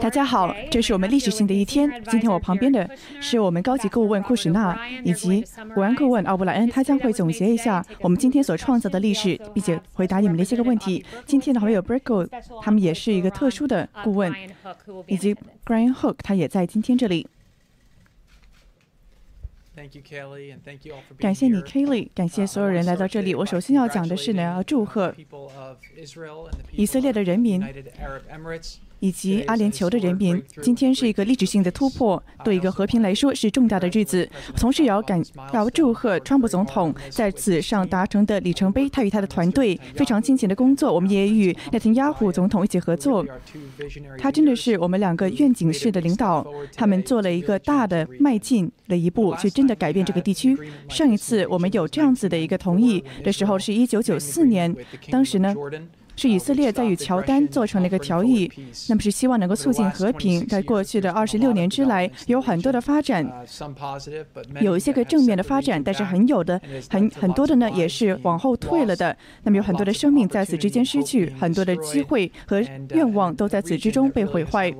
大家好这是我们历史性的一天。今天我旁边的是我们高级顾问库什纳以及国安顾问奥布莱恩，他将会总结一下我们今天所创造的历史，并且回答你们的一些个问题。今天的还有 Brickle，他们也是一个特殊的顾问，以及 Brian Hook，他也在今天这里。Thank you, Kaylee, and thank you all for being 感谢你，Kelly，感谢所有人来到这里我首先要讲的是呢要祝贺以色列的人民以及阿联酋的人民，今天是一个历史性的突破，对一个和平来说是重大的日子。同时也要感要祝贺川普总统在此上达成的里程碑，他与他的团队非常辛勤的工作。我们也与内塔尼亚胡总统一起合作他真的是我们两个愿景式的领导，他们做了一个大的迈进的一步，去真的改变这个地区。上一次我们有这样子的一个同意的时候，是一九九四年，当时呢是以色列在与乔丹做成了一个条议，那么是希望能够促进和平。在过去的二十六年之来，有很多的发展，Uh, 有一些个正面的发展，但是很有的很很多的呢也是往后退了的。那么有很多的生命在此之间失去，很多的机会和 uh, 愿望都在此之中被毁坏.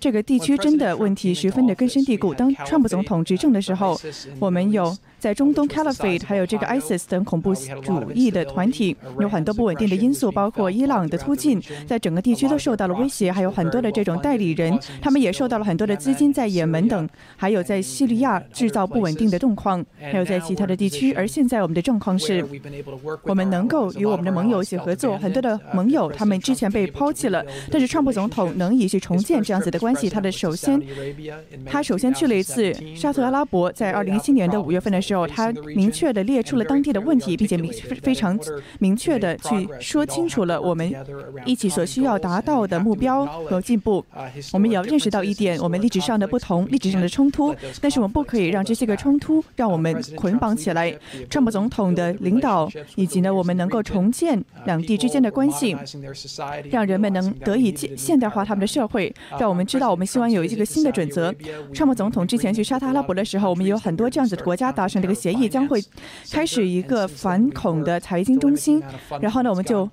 这个地区真的问题十分的根深蒂固。当川普总统执政的时候，我们有在中东 Caliphate，还有这个 ISIS 等恐怖主义的团体，有很多不稳定的因素，包括伊朗的突进，在整个地区都受到了威胁，还有很多的这种代理人，他们也受到了很多的资金在也门等，还有在叙利亚制造不稳定的状况，还有在其他的地区。而现在我们的状况是我们能够与我们的盟友一起合作，很多的盟友 uh, 他们之前被抛弃了但是川普总统能以去重建这样子的关系。他的首先他首先去了一次沙特阿拉伯，在二零一七年的五月份的时候，他明确的列出了当地的问题，并且明非常明确的去说清楚了我们一起所需要达到的目标和进步。我们也要认识到一点，我们历史上的不同、历史上的冲突，但是我们不可以让这些个冲突让我们捆绑起来。川普总统的领导以及呢，我们能够重建两地之间的关系，让人们能得以现现代化他们的社会，让我们知道我们希望有一个新的准则。川普总统之前去沙特阿拉伯的时候，我们有很多这样子的国家达成这个协议，将会开始一个反恐的财经中心。然后呢，我们就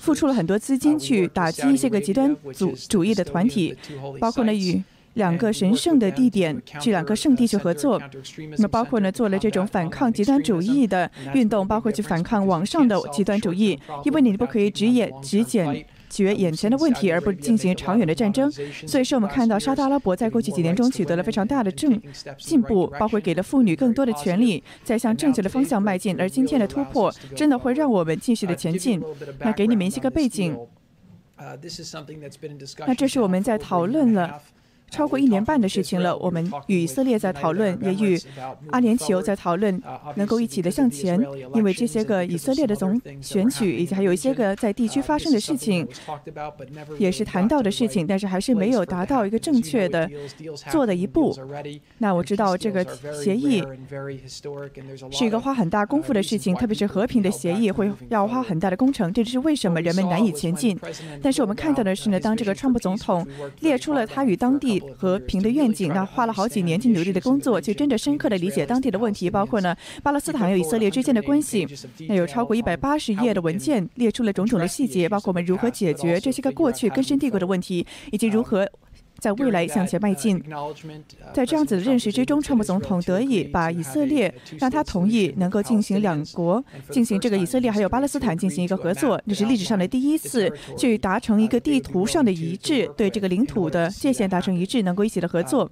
付出了很多资金去打击一些个极端主主义的团体，包括呢与两个神圣的地点，这两个圣地去合作。那么包括呢做了这种反抗极端主义的运动，包括去反抗网上的极端主义，因为你不可以只眼只解决眼前的问题，而不进行长远的战争。所以说，我们看到沙特阿拉伯在过去几年中取得了非常大的正进步，包括给了妇女更多的权利，在向正确的方向迈进。而今天的突破，真的会让我们继续的前进。那给你们一些个背景，那这是我们在讨论了。超过一年半的事情了，我们与以色列在讨论，也与阿联酋在讨论，能够一起的向前。因为这些个以色列的总选举，以及还有一些个在地区发生的事情，也是谈到的事情，但是还是没有达到一个正确的做的一步。那我知道这个协议是一个花很大功夫的事情，特别是和平的协议会要花很大的工程，这就是为什么人们难以前进。但是我们看到的是呢，当这个川普总统列出了他与当地和平的愿景，那花了好几年去努力的工作，去真的深刻的理解当地的问题，包括呢巴勒斯坦与以色列之间的关系，那有超过一百八十页的文件列出了种种的细节，包括我们如何解决这些个过去根深蒂固的问题，以及如何。在未来向前迈进，在这样子的认识之中，川普总统得以把以色列让他同意能够进行两国进行这个以色列还有巴勒斯坦进行一个合作，这是历史上的第一次去达成一个地图上的一致，对这个领土的界限达成一致，能够一起的合作。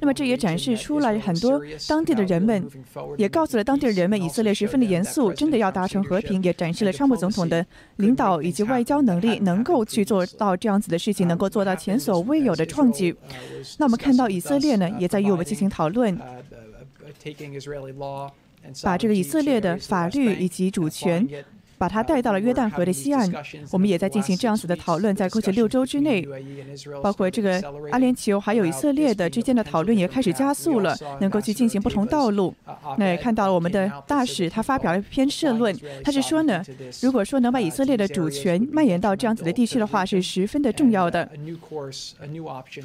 那么这也展示出来很多当地的人们，也告诉了当地的人们，以色列十分的严肃，真的要达成和平，也展示了川普总统的领导以及外交能力，能够去做到这样子的事情，能够做到前所。所未有的创举。那我们看到以色列呢，也在与我们进行讨论，把这个以色列的法律以及主权。把它带到了约旦河的西岸，我们也在进行这样子的讨论。在过去六周之内，包括这个阿联酋还有以色列的之间的讨论也开始加速了，能够去进行不同道路。那也看到了我们的大使他发表了一篇社论，他是说呢，如果说能把以色列的主权蔓延到这样子的地区的话，是十分的重要的。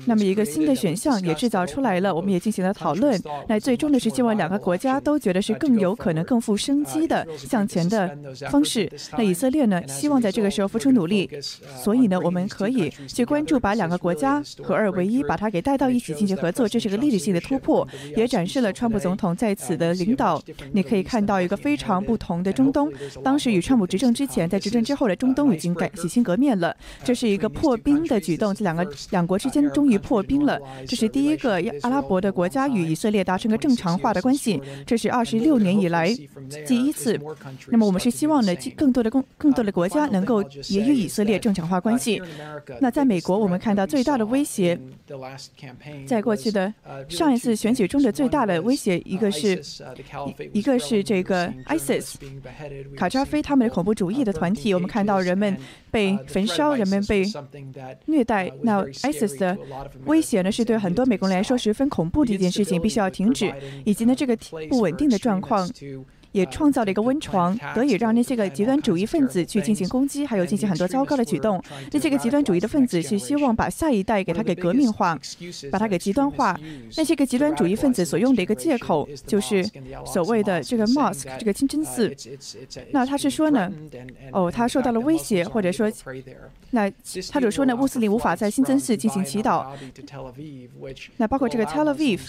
那么一个新的选项也制造出来了，我们也进行了讨论。那最终的是希望两个国家都觉得是更有可能、更富生机的向前的方式。那以色列呢，希望在这个时候付出努力，所以呢，我们可以去关注把两个国家合二为一，把它给带到一起进行合作，这是个历史性的突破，也展示了川普总统在此的领导。你可以看到一个非常不同的中东。当时与川普执政之前，在执政之后的中东已经改洗心革面了，这是一个破冰的举动，这两个两国之间终于破冰了。这是第一个阿拉伯的国家与以色列达成个正常化的关系，这是二十六年以来第一次。那么我们是希望呢，更多的更更多的国家能够也与以色列正常化关系。那在美国，我们看到最大的威胁，在过去的上一次选举中的最大的威胁，一个是一个是这个 ISIS 卡扎菲他们的恐怖主义的团体，我们看到人们被焚烧，人们被虐待。那 ISIS 的威胁呢，是对很多美国人来说十分恐怖的一件事情，必须要停止。以及呢，这个不稳定的状况。也创造了一个温床，得以让那些个极端主义分子去进行攻击，还有进行很多糟糕的举动。那些个极端主义的分子是希望把下一代给他给革命化，把他给极端化。那些个极端主义分子所用的一个借口就是所谓的这个 mosque 这个清真寺。那他是说呢，哦，他受到了威胁，或者说，那他就说呢，穆斯林无法在清真寺进行祈祷。那包括这个 Tel Aviv，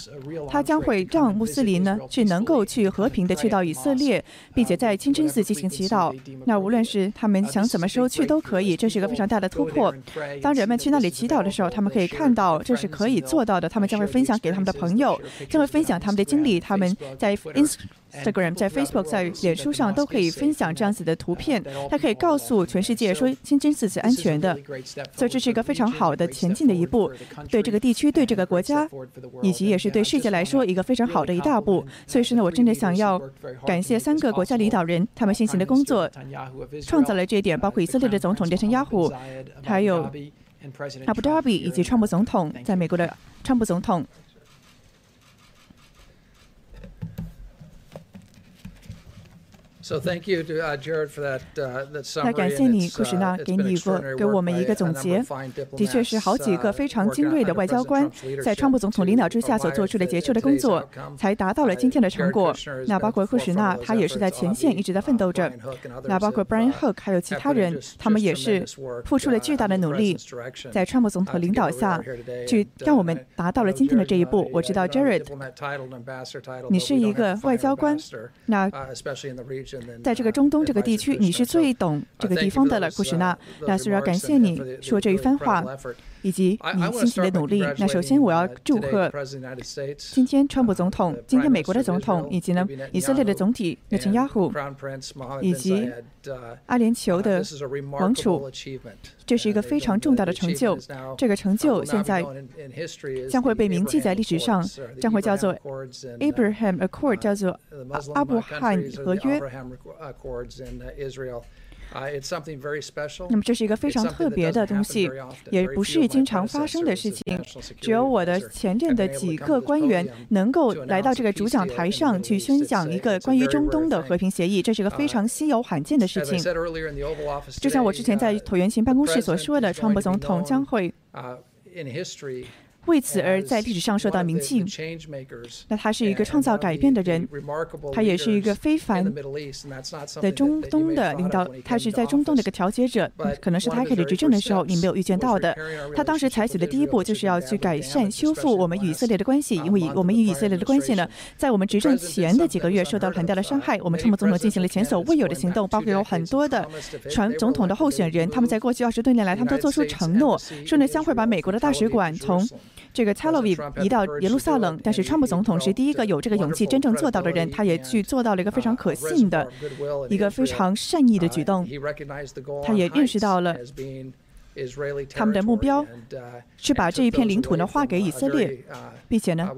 他将会让穆斯林呢去能够去和平的去到以色。列，并且在清真寺进行祈祷。那无论是他们想什么时候去都可以，这是一个非常大的突破。当人们去那里祈祷的时候，他们可以看到这是可以做到的。他们将会分享给他们的朋友，将会分享他们的经历。他们在 ins。Instagram 在 Facebook 在脸书上都可以分享这样子的图片，它可以告诉全世界说清真寺是安全的，所以这是一个非常好的前进的一步，对这个地区、对这个国家，以及也是对世界来说一个非常好的一大步。所以说呢，我真的想要感谢三个国家领导人，他们辛勤的工作，创造了这一点，包括以色列的总统内塔尼亚胡，还有阿布扎比以及川普总统，在美国的川普总统。那感谢你，库什纳，给你一个给我们一个总结。的确是好几个非常精锐的外交官，在川普总统领导之下所做出的杰出的工作，才达到了今天的成果。那包括库什纳，他也是在前线一直在奋斗着。那包括 Brian Hook 还有其他人，他们也是付出了巨大的努力，在川普总统领导下去让我们达到了今天的这一步。我知道 Jared，你是一个外交官，那。在这个中东这个地区，你是最懂这个地方的了，库什纳。那虽然感谢你说这一番话，以及你辛勤的努力。那首先我要祝贺今天川普总统、今天美国的总统，以及呢以色列的总体纳陈亚胡，以及阿联酋的王储。这是一个非常重大的成就。这个成就现在将会被铭记在历史上，将会叫做 Abraham Accord，叫做阿布罕合约。那么这是一个非常特别的东西，也不是经常发生的事情。只有我的前任的几个官员能够来到这个主讲台上去宣讲一个关于中东的和平协议，这是一个非常稀有罕见的事情。就像我之前在椭圆形办公室所说的，川普总统将会。为此而在历史上受到铭记。那他是一个创造改变的人，他也是一个非凡的中东的领导。他是在中东的一个调解者，可能是他开始执政的时候你没有预见到的。他当时采取的第一步就是要去改善、修复我们与以色列的关系，因为以我们与以色列的关系呢，在我们执政前的几个月受到很大的伤害。我们川普总统进行了前所未有的行动，包括有很多的传总统的候选人，他们在过去二十多年来，他们都做出承诺，说呢将会把美国的大使馆从这个 Tel Aviv 移到耶路撒冷，但是川普总统是第一个有这个勇气真正做到的人，他也去做到了一个非常可信的、一个非常善意的举动。他也认识到了他们的目标是把这一片领土呢划给以色列，并且呢，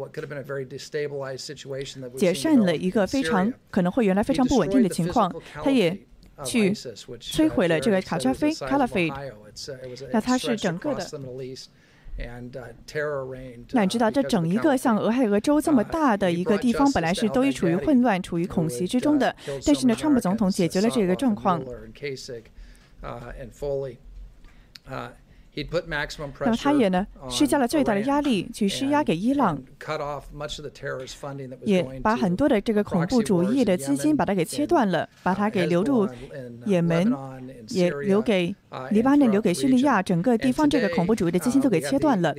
解散了一个非常可能会原来非常不稳定的情况。他也去摧毁了这个卡扎菲 （Caliphate），那他是整个的。那你知道，这整一个像俄亥俄州这么大的一个地方，本来是都处于混乱、处于恐袭之中的。但是呢，川普总统解决了这个状况。那么他也呢施加了最大的压力去施压给伊朗，也把很多的这个恐怖主义的资金把它给切断了，把它给流入也门，也留给黎巴嫩、留给叙利亚整个地方这个恐怖主义的基金都给切断了。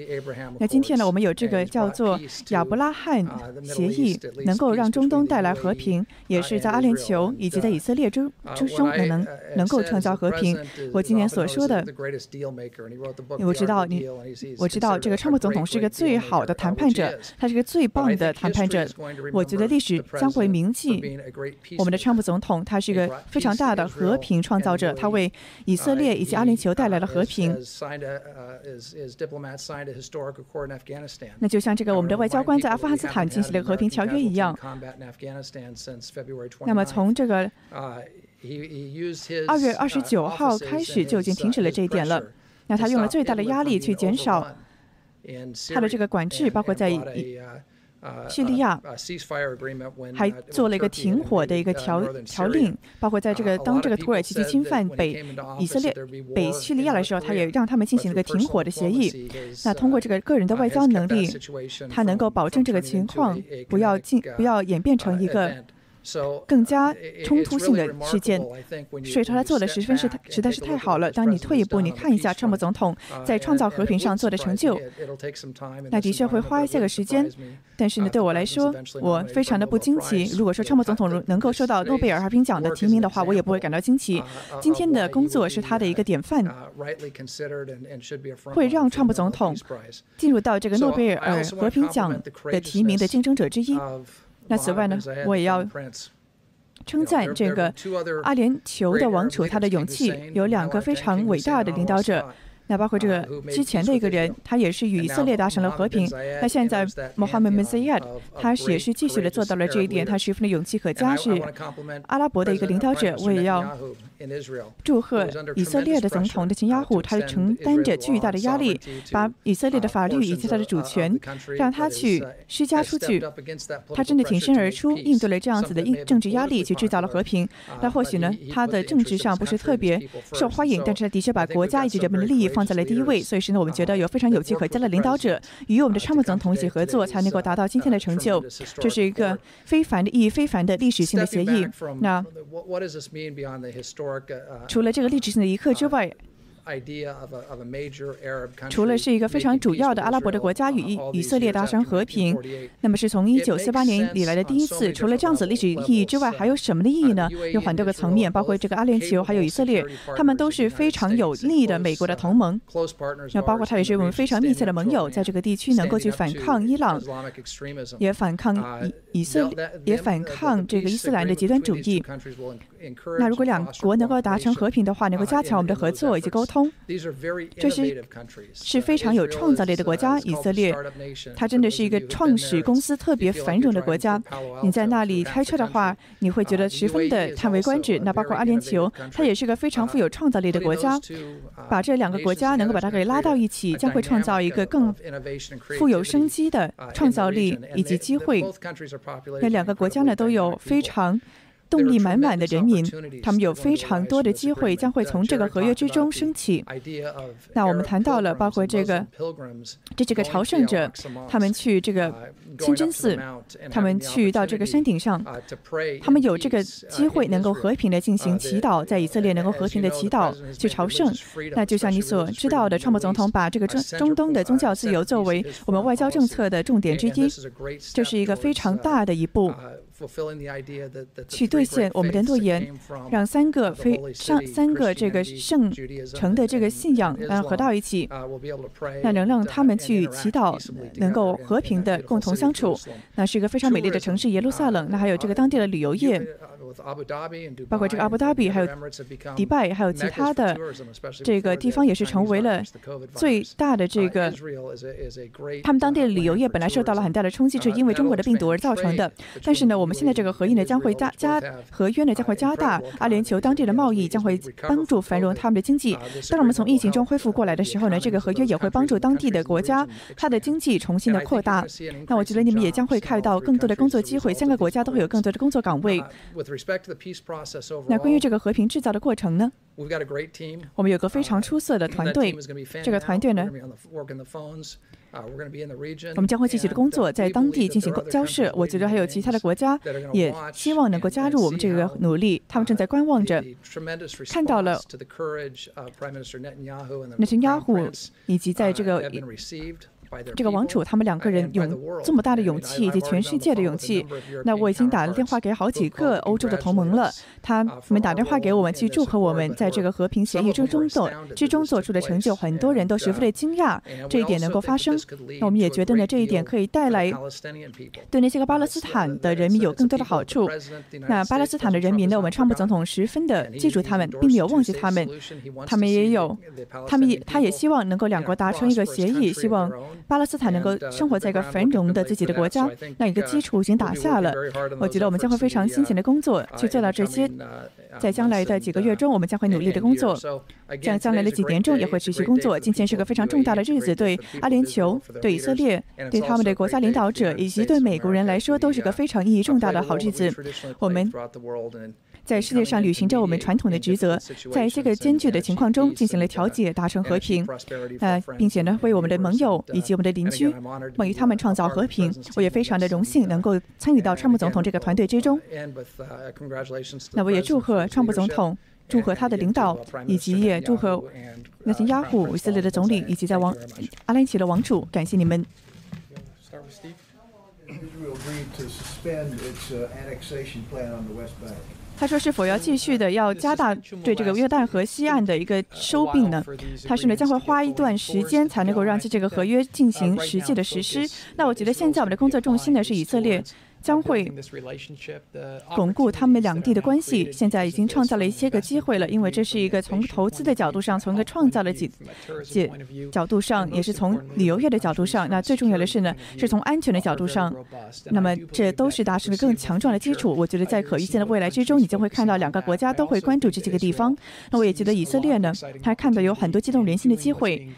那今天呢，我们有这个叫做亚伯拉罕协议，能够让中东带来和平，也是在阿联酋以及在以色列之之中能能够创造和平。我今年所说的。我知道你，我知道这个川普总统是一个最好的谈判者，他是个最棒的谈判者。我觉得历史将会铭记我们的川普总统，他是一个非常大的和平创造者，他为以色列以及阿联酋带来了和平。那就像这个我们的外交官在阿富汗斯坦进行了和平条约一样。那么从这个二月二十九号开始就已经停止了这一点了。那他用了最大的压力去减少他的这个管制，包括在叙利亚，还做了一个停火的一个条条令，包括在这个当这个土耳其去侵犯北以色列、北叙利亚的时候，他也让他们进行了一个停火的协议。那通过这个个人的外交能力，他能够保证这个情况不要进，不要演变成一个。更加冲突性的事件，所以说他做的十分是实在是太好了。当你退一步，你看一下川普总统在创造和平上做的成就，那的确会花一些个时间。但是呢，对我来说，我非常的不惊奇。如果说川普总统能够收到诺贝尔和平奖的提名的话，我也不会感到惊奇。今天的工作是他的一个典范，会让川普总统进入到这个诺贝尔和平奖的提名的竞争者之一。那此外呢，我也要称赞这个阿联酋的王储他的勇气，有两个非常伟大的领导者。那包括这个之前的一个人，他也是与以色列达成了和平。那现在穆罕默德·赛亚他也是继续的做到了这一点，他十分的勇气可嘉，是阿拉伯的一个领导者。我也要祝贺以色列的总统的金亚虎，他承担着巨大的压力，把以色列的法律以及他的主权让他去施加出去。他真的挺身而出，应对了这样子的政治压力，去制造了和平。那或许呢，他的政治上不是特别受欢迎，但是他的确把国家以及人民的利益。放在了第一位，所以是呢，我们觉得有非常有机可嘉的领导者与我们的川普总统一起合作，才能够达到今天的成就。这是一个非凡的意义非凡的历史性的协议。那除了这个历史性的一刻之外，除了是一个非常主要的阿拉伯的国家与以以色列达成和平，那么是从一九四八年以来的第一次。除了这样子历史意义之外，还有什么的意义呢？有很多个层面，包括这个阿联酋还有以色列，他们都是非常有利的美国的同盟。那包括他也是我们非常密切的盟友，在这个地区能够去反抗伊朗，也反抗以以色列，也反抗这个伊斯兰的极端主义。那如果两国能够达成和平的话，能够加强我们的合作以及沟通，这是是非常有创造力的国家。以色列，它真的是一个创始公司特别繁荣的国家。你在那里开车的话，你会觉得十分的叹为观止。那包括阿联酋，它也是个非常富有创造力的国家。把这两个国家能够把它给拉到一起，将会创造一个更富有生机的创造力以及机会。那两个国家呢，都有非常。动力满满的人民，他们有非常多的机会将会从这个合约之中升起。那我们谈到了，包括这个这几个朝圣者，他们去这个清真寺，他们去到这个山顶上，他们有这个机会能够和平的进行祈祷，在以色列能够和平的祈祷去朝圣。那就像你所知道的，川普总统把这个中中东的宗教自由作为我们外交政策的重点之一，这是一个非常大的一步。去兑现我们的诺言，让三个非上三个这个圣城的这个信仰啊合到一起，那能让他们去祈祷，能够和平的共同相处。那是一个非常美丽的城市耶路撒冷。那还有这个当地的旅游业。包括这个阿布达比，还有迪拜，还有其他的这个地方，也是成为了最大的这个。他们当地的旅游业本来受到了很大的冲击，是因为中国的病毒而造成的。但是呢，我们。们现在这个合约呢将会加加合约呢将会加大阿联酋当地的贸易，将会帮助繁荣他们的经济。当我们从疫情中恢复过来的时候呢，这个合约也会帮助当地的国家它的经济重新的扩大。那我觉得你们也将会看到更多的工作机会，三个国家都会有更多的工作岗位。那关于这个和平制造的过程呢？我们有个非常出色的团队，这个团队呢，我们将会继续的工作，在当地进行交涉。我觉得还有其他的国家也希望能够加入我们这个努力，他们正在观望着，看到了内塔尼亚胡以及在这个。这个王储他们两个人有这么大的勇气以及全世界的勇气，那我已经打了电话给好几个欧洲的同盟了，他们打电话给我们去祝贺我们在这个和平协议之中做之中做出的成就，很多人都十分的惊讶这一点能够发生。那我们也觉得呢，这一点可以带来对那些个巴勒斯坦的人民有更多的好处。那巴勒斯坦的人民呢，我们川普总统十分的记住他们，并没有忘记他们，他们也有，他们也他也希望能够两国达成一个协议，希望。巴勒斯坦能够生活在一个繁荣的自己的国家，那一个基础已经打下了。我觉得我们将会非常辛勤的工作去做到这些。在将来的几个月中，我们将会努力的工作。在将来的几年中，也会持续工作。今天是个非常重大的日子，对阿联酋、对以色列、对他们的国家领导者以及对美国人来说，都是个非常意义重大的好日子。我们。在世界上履行着我们传统的职责，在这个艰巨的情况中进行了调解，达成和平，呃，并且呢，为我们的盟友以及我们的邻居，为他们创造和平。我也非常的荣幸能够参与到川普总统这个团队之中。那我也祝贺川普总统，祝贺他的领导，以及也祝贺那些压虎以色列的总理以及在王阿联酋的王储。感谢你们。他说：“是否要继续的要加大对这个约旦河西岸的一个收并呢？他说呢，将会花一段时间才能够让这个合约进行实际的实施。那我觉得现在我们的工作重心呢是以色列。”将会巩固他们两地的关系。现在已经创造了一些个机会了，因为这是一个从投资的角度上，从一个创造的几几角度上，也是从旅游业的角度上。那最重要的是呢，是从安全的角度上。那么这都是达成了更强壮的基础。我觉得在可预见的未来之中，你将会看到两个国家都会关注这几个地方。那我也觉得以色列呢，他看到有很多激动人心的机会，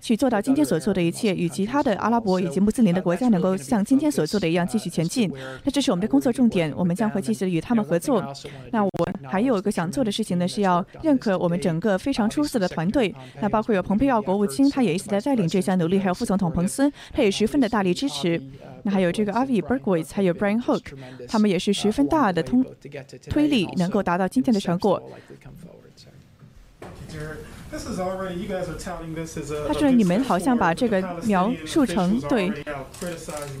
去做到今天所做的一切，与其他的阿拉伯以及穆斯林的国家能够像今天所做的一样继续前进。那这是我们的工作重点，我们将会继续与他们合作。那我还有一个想做的事情呢，是要认可我们整个非常出色的团队。那包括有蓬佩奥国务卿，他也一直在带领这项努力；还有副总统彭斯，他也十分的大力支持。那还有这个 Avi Berkowitz，还有 Brian Hook，他们也是十分大的通推力，能够达到今天的成果。他说：“你们好像把这个描述成对，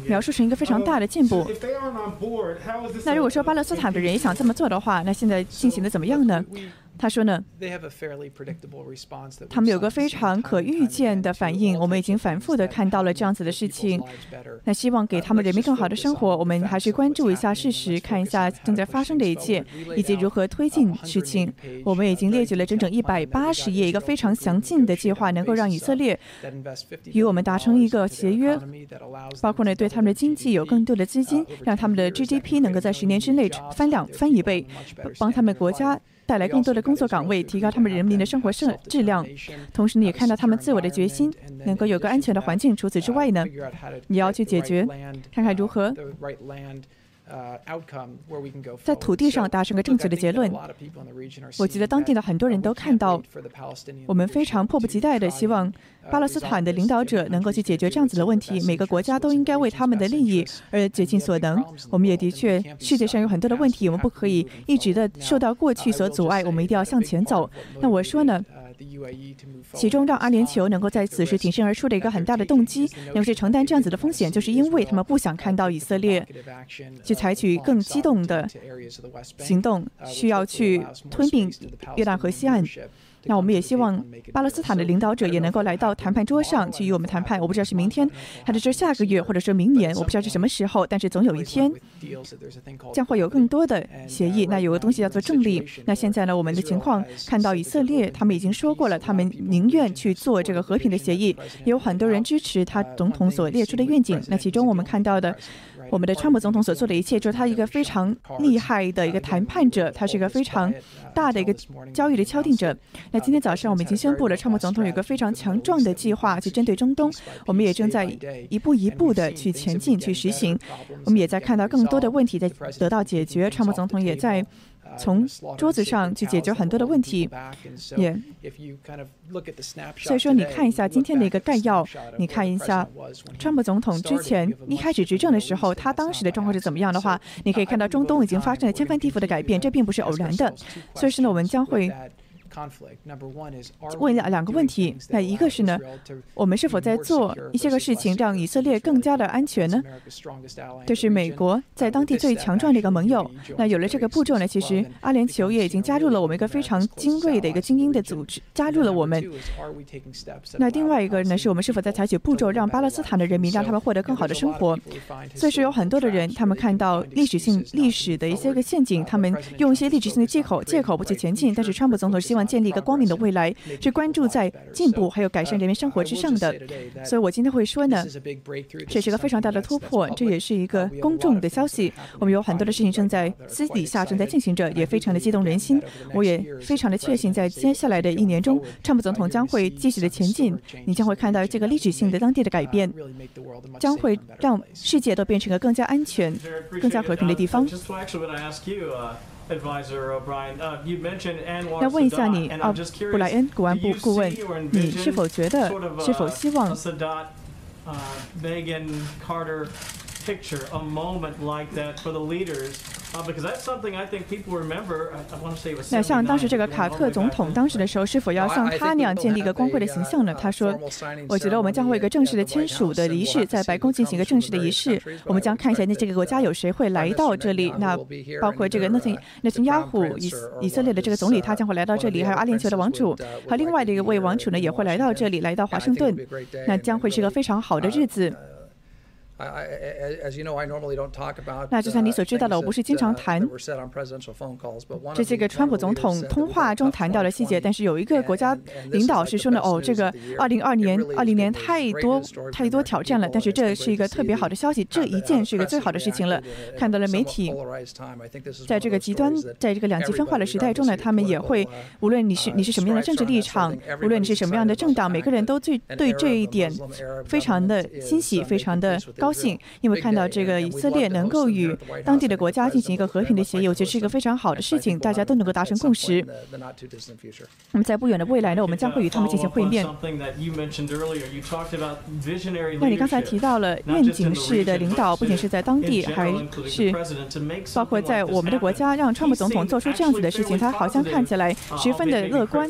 描述成一个非常大的进步。那如果说巴勒斯坦的人也想这么做的话，那现在进行的怎么样呢？”他说呢，他们有个非常可预见的反应。我们已经反复的看到了这样子的事情。那希望给他们人民更好的生活，我们还是关注一下事实，看一下正在发生的一切，以及如何推进事情。我们已经列举了整整一百八十页一个非常详尽的计划，能够让以色列与我们达成一个协约，包括呢对他们的经济有更多的资金，让他们的 GDP 能够在十年之内翻两翻一倍，帮他们国家。带来更多的工作岗位，提高他们人民的生活质质量。同时，你也看到他们自我的决心，能够有个安全的环境。除此之外呢，你要去解决，看看如何。在土地上达成个正确的结论。我觉得当地的很多人都看到，我们非常迫不及待的希望巴勒斯坦的领导者能够去解决这样子的问题。每个国家都应该为他们的利益而竭尽所能。我们也的确，世界上有很多的问题，我们不可以一直的受到过去所阻碍，我们一定要向前走。那我说呢？其中让阿联酋能够在此时挺身而出的一个很大的动机，那是承担这样子的风险，就是因为他们不想看到以色列去采取更激动的行动，需要去吞并约旦河西岸。那我们也希望巴勒斯坦的领导者也能够来到谈判桌上去与我们谈判。我不知道是明天，还是说下个月，或者说明年，我不知道是什么时候，但是总有一天将会有更多的协议。那有个东西叫做正例。那现在呢，我们的情况看到以色列他们已经说过。了，他们宁愿去做这个和平的协议。也有很多人支持他总统所列出的愿景。那其中我们看到的，我们的川普总统所做的一切，就是他一个非常厉害的一个谈判者，他是一个非常大的一个交易的敲定者。那今天早上我们已经宣布了，川普总统有个非常强壮的计划去针对中东，我们也正在一步一步的去前进去实行。我们也在看到更多的问题在得到解决，川普总统也在。从桌子上去解决很多的问题，也。所以说，你看一下今天的一个概要，你看一下川普总统之前一开始执政的时候，他当时的状况是怎么样的话，你可以看到中东已经发生了天翻地覆的改变，这并不是偶然的。所以说呢，我们将会。问两两个问题，那一个是呢，我们是否在做一些个事情，让以色列更加的安全呢？这是美国在当地最强壮的一个盟友。那有了这个步骤呢，其实阿联酋也已经加入了我们一个非常精锐的一个精英的组织，加入了我们。那另外一个呢，是我们是否在采取步骤，让巴勒斯坦的人民让他们获得更好的生活？所以说，有很多的人，他们看到历史性历史的一些个陷阱，他们用一些历史性的借口借口不去前进。但是川普总统希望。建立一个光明的未来，是关注在进步还有改善人民生活之上的。所以我今天会说呢，这是一个非常大的突破，这也是一个公众的消息。我们有很多的事情正在私底下正在进行着，也非常的激动人心。我也非常的确信，在接下来的一年中，川普总统将会继续的前进。你将会看到这个历史性的当地的改变，将会让世界都变成一个更加安全、更加和平的地方。要问一下你，啊，布莱恩，国安部顾问，你是否觉得，是否希望？那像当时这个卡特总统当时的时候，是否要像他那样建立一个光辉的形象呢？他说：“我觉得我们将会有一个正式的签署的仪式，在白宫进行一个正式的仪式。我们将看一下那这个国家有谁会来到这里。那包括这个那群那群亚虎以以色列的这个总理，他将会来到这里，还有阿联酋的王储和另外的一位王储呢，也会来到这里，来到华盛顿。那将会是一个非常好的日子。”那就像你所知道的，我不是经常谈这些个川普总统通话中谈到的细节，但是有一个国家领导是说呢，哦，这个二零二年、二零年太多太多挑战了，但是这是一个特别好的消息，这一件是一个最好的事情了。看到了媒体在这个极端，在这个两极分化的时代中呢，他们也会，无论你是你是什么样的政治立场，无论你是什么样的政党，每个人都最对这一点非常的欣喜，非常的高。高兴，因为看到这个以色列能够与当地的国家进行一个和平的协议，我觉得是一个非常好的事情，大家都能够达成共识。那么在不远的未来呢，我们将会与他们进行会面。那你刚才提到了愿景式的领导，不仅是在当地，还是包括在我们的国家，让川普总统做出这样子的事情，他好像看起来十分的乐观。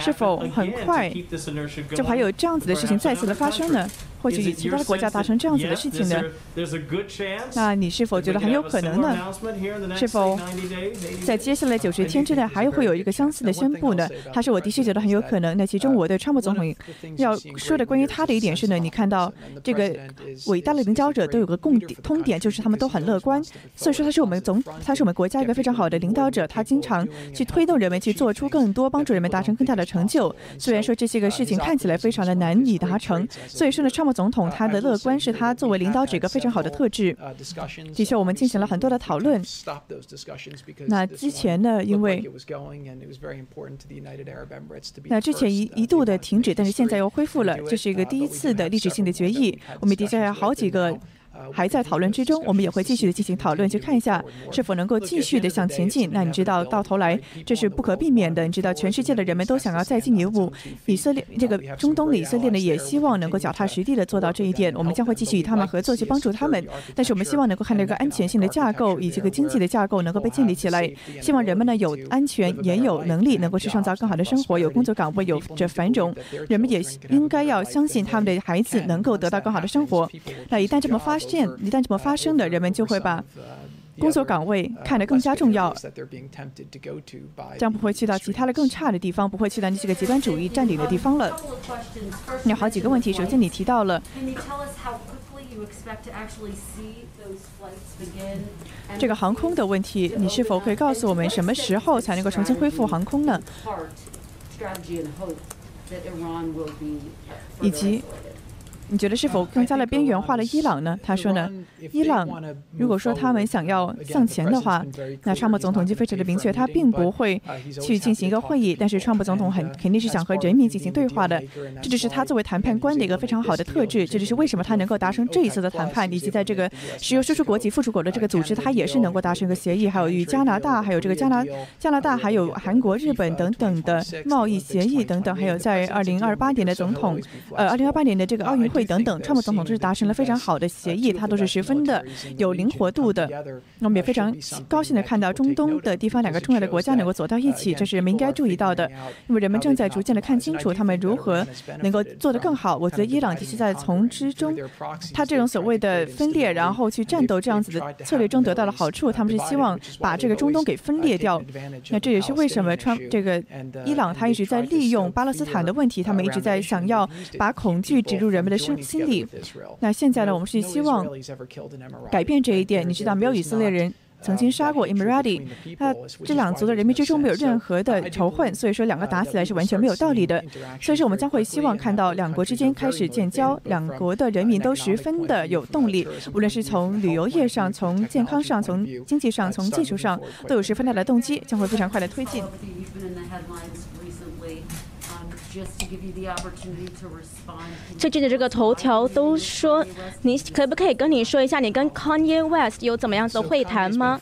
是否很快就还有这样子的事情再次的发生呢？或许与其他的国家达成这样子的事情呢？那你是否觉得很有可能呢？是否在接下来九十天之内还会有一个相似的宣布呢？还是我的确觉得很有可能。那其中我对川普总统要说的关于他的一点是呢，你看到这个伟大的领导者都有个共点通点，就是他们都很乐观。所以说他是我们总，他是我们国家一个非常好的领导者，他经常去推动人们去做出更多，帮助人们达成更大的成就。虽然说这些个事情看起来非常的难以达成，所以说呢，川普总统他的乐观是他作为领导者一个非常好的特质。的确，我们进行了很多的讨论。那之前呢，因为那之前一一度的停止，但是现在又恢复了，这是一个第一次的历史性的决议。我们的确有好几个。还在讨论之中，我们也会继续的进行讨论，去看一下是否能够继续的向前进。那你知道，到头来这是不可避免的。你知道，全世界的人们都想要再进一步。以色列这个中东的以色列呢，也希望能够脚踏实地的做到这一点。我们将会继续与他们合作，去帮助他们。但是我们希望能够看到一个安全性的架构以及个经济的架构能够被建立起来。希望人们呢有安全，也有能力能够去创造更好的生活，有工作岗位，有着繁荣。人们也应该要相信他们的孩子能够得到更好的生活。那一旦这么发。现一旦这么发生的，人们就会把工作岗位看得更加重要，将不会去到其他的更差的地方，不会去到那些个极端主义占领的地方了。有好几个问题，首先你提到了。这个航空的问题，你是否可以告诉我们什么时候才能够重新恢复航空呢？以及。你觉得是否更加的边缘化了伊朗呢？他说呢，伊朗如果说他们想要向前的话，那川普总统就非常的明确，他并不会去进行一个会议。但是川普总统很肯定是想和人民进行对话的，这就是他作为谈判官的一个非常好的特质。这就是为什么他能够达成这一次的谈判，以及在这个石油输出国及附属国的这个组织，他也是能够达成一个协议。还有与加拿大，还有这个加拿加拿大，还有韩国、日本等等的贸易协议等等，还有在二零二八年的总统，呃，二零二八年的这个奥运会。等等，川普总统都是达成了非常好的协议，他都是十分的有灵活度的。那我们也非常高兴的看到中东的地方两个重要的国家能够走到一起，这是人们应该注意到的。因为人们正在逐渐的看清楚他们如何能够做得更好。我觉得伊朗的确在从之中，他这种所谓的分裂，然后去战斗这样子的策略中得到了好处。他们是希望把这个中东给分裂掉。那这也是为什么川这个伊朗他一直在利用巴勒斯坦的问题，他们一直在想要把恐惧植入人们的。心理。那现在呢？我们是希望改变这一点。你知道，没有以色列人曾经杀过 Emirati，那这两族的人民之中没有任何的仇恨，所以说两个打起来是完全没有道理的。所以说，我们将会希望看到两国之间开始建交，两国的人民都十分的有动力，无论是从旅游业上、从健康上、从经济上、从技术上，都有十分大的动机，将会非常快的推进。最近的这个头条都说，你可不可以跟你说一下，你跟 Kanye West 有怎么样的会谈吗？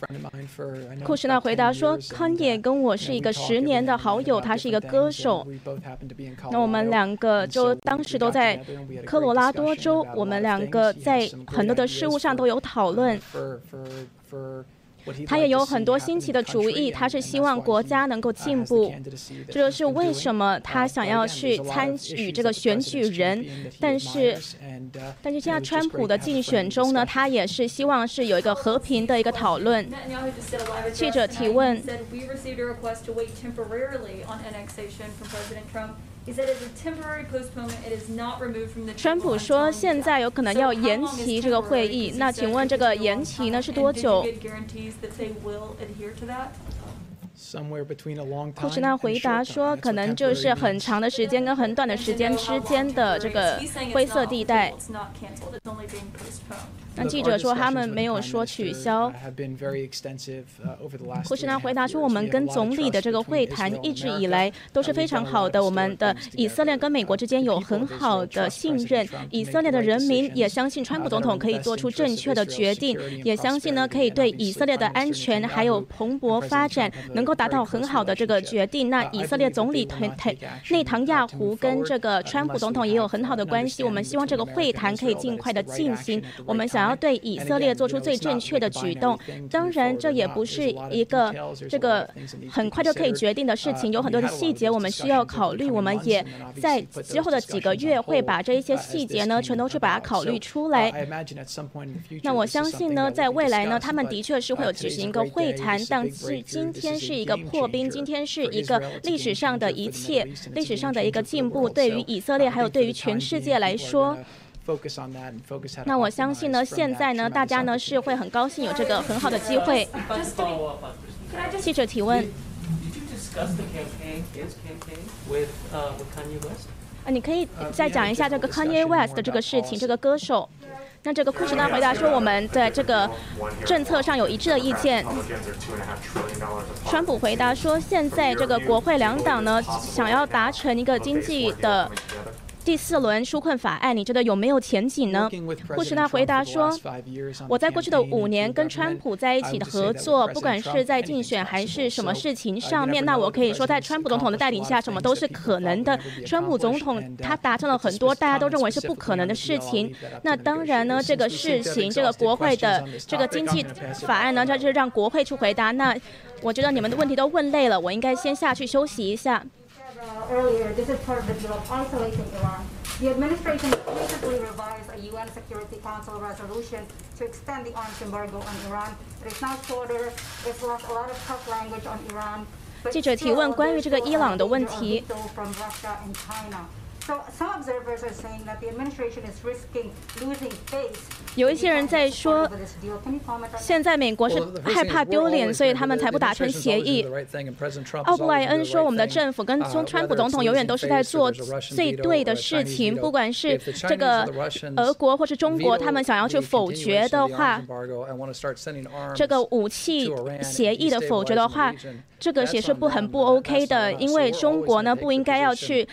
库什纳回答说，Kanye 跟我是一个十年的好友，他是一个歌手。那我们两个就当时都在科罗拉多州，我们两个在很多的事物上都有讨论。他也有很多新奇的主意，他是希望国家能够进步，这就是为什么他想要去参与这个选举人。但是，但是现在川普的竞选中呢，他也是希望是有一个和平的一个讨论。记者提问。川普说现在有可能要延期这个会议，那请问这个延期呢是多久？库什纳回答说：“可能就是很长的时间跟很短的时间之间的这个灰色地带。”那记者说他们没有说取消。库什纳回答说：“我们跟总理的这个会谈一直以来都是非常好的。我们的以色列跟美国之间有很好的信任，以色列的人民也相信川普总统可以做出正确的决定，也相信呢可以对以色列的安全还有蓬勃发展能够达到很好的这个决定。那以色列总理内内唐亚胡跟这个川普总统也有很好的关系。我们希望这个会谈可以尽快的进行。我们想。”想要对以色列做出最正确的举动，当然这也不是一个这个很快就可以决定的事情，有很多的细节我们需要考虑。我们也在之后的几个月会把这一些细节呢，全都去把它考虑出来。那我相信呢，在未来呢，他们的确是会有举行一个会谈，但是今天是一个破冰，今天是一个历史上的一切，历史上的一个进步，对于以色列还有对于全世界来说。那我相信呢，现在呢，大家呢是会很高兴有这个很好的机会。记者提问。啊，你可以再讲一下这个 Kanye West 的这个事情，这个歌手。那这个库什纳回答说，我们在这个政策上有一致的意见。川普回答说，现在这个国会两党呢，想要达成一个经济的。第四轮纾困法案，你觉得有没有前景呢？库什纳回答说：“我在过去的五年跟川普在一起的合作，不管是在竞选还是什么事情上面，那我可以说，在川普总统的带领下，什么都是可能的。川普总统他达成了很多大家都认为是不可能的事情。那当然呢，这个事情，这个国会的这个经济法案呢，这就是让国会去回答。那我觉得你们的问题都问累了，我应该先下去休息一下。” uh, earlier, this is part of the bill of isolating Iran. The administration recently revised a UN Security Council resolution to extend the arms embargo on Iran. It is now shorter. It's lost a lot of tough language on Iran. 记者提问关于这个伊朗的问题。So some observers are saying that the administration is risking losing face 有一些人在说，现在美国是害怕丢脸，所以他们才不达成协议。奥布莱恩说，我们的政府跟川普总统永远都是在做最对的事情，不管是这个俄国或是中国，他们想要去否决的话，这个武器协议的否决的话，这个也是不很不 OK 的，因为中国呢不应该要去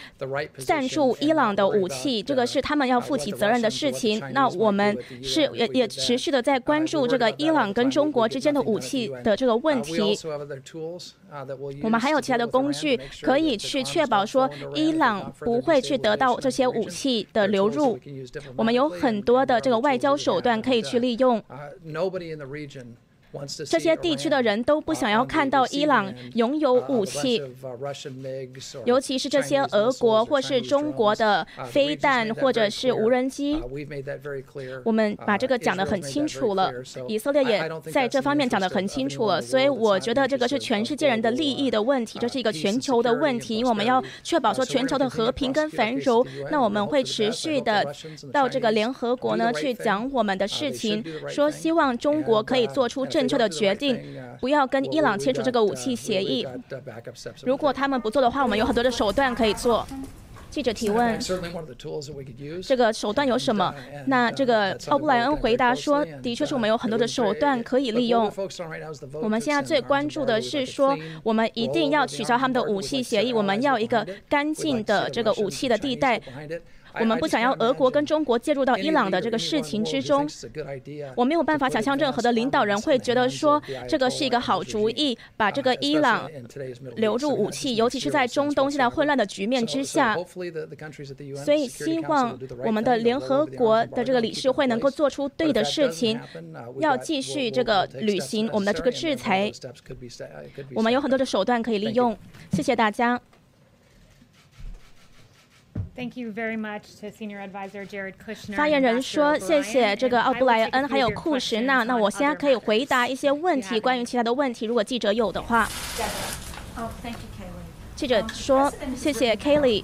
赞助伊朗的武器，这个是他们要负起责任的事情。那我们。是也也持续的在关注这个伊朗跟中国之间的武器的这个问题。我们还有其他的工具可以去确保说伊朗不会去得到这些武器的流入。我们有很多的这个外交手段可以去利用。这些地区的人都不想要看到伊朗拥有武器。尤其是这些俄国或是中国的飞弹或者是无人机我们把这个讲得很清楚了以色列也在这方面讲得很清楚了所以我觉得这个是全世界人的利益的问题这是一个全球的问题因为我们要确保说全球的和平跟繁荣那我们会持续的到这个联合国呢去讲我们的事情说希望中国可以做出这正确的决定不要跟伊朗签署这个武器协议如果他们不做的话我们有很多的手段可以做。记者提问这个手段有什么那这个奥布莱恩回答说的确是我们有很多的手段可以。利用我们现在最关注的是说我们一定要取消他们的武器协议我们要一个干净的这个武器的地带。我们不想要俄国跟中国介入到伊朗的这个事情之中，我没有办法想象任何的领导人会觉得说这个是一个好主意，把这个伊朗流入武器，尤其是在中东现在混乱的局面之下，所以希望我们的联合国的这个理事会能够做出对的事情，要继续这个履行我们的这个制裁。我们有很多的手段可以利用，谢谢大家。Thank you very much to senior advisor Jared Kushner. 发言人说：“谢谢这个奥布莱恩还有库什纳。那我现在可以回答一些问题，关于其他的问题，如果记者有的话。”记者说：“谢谢 Kelly。”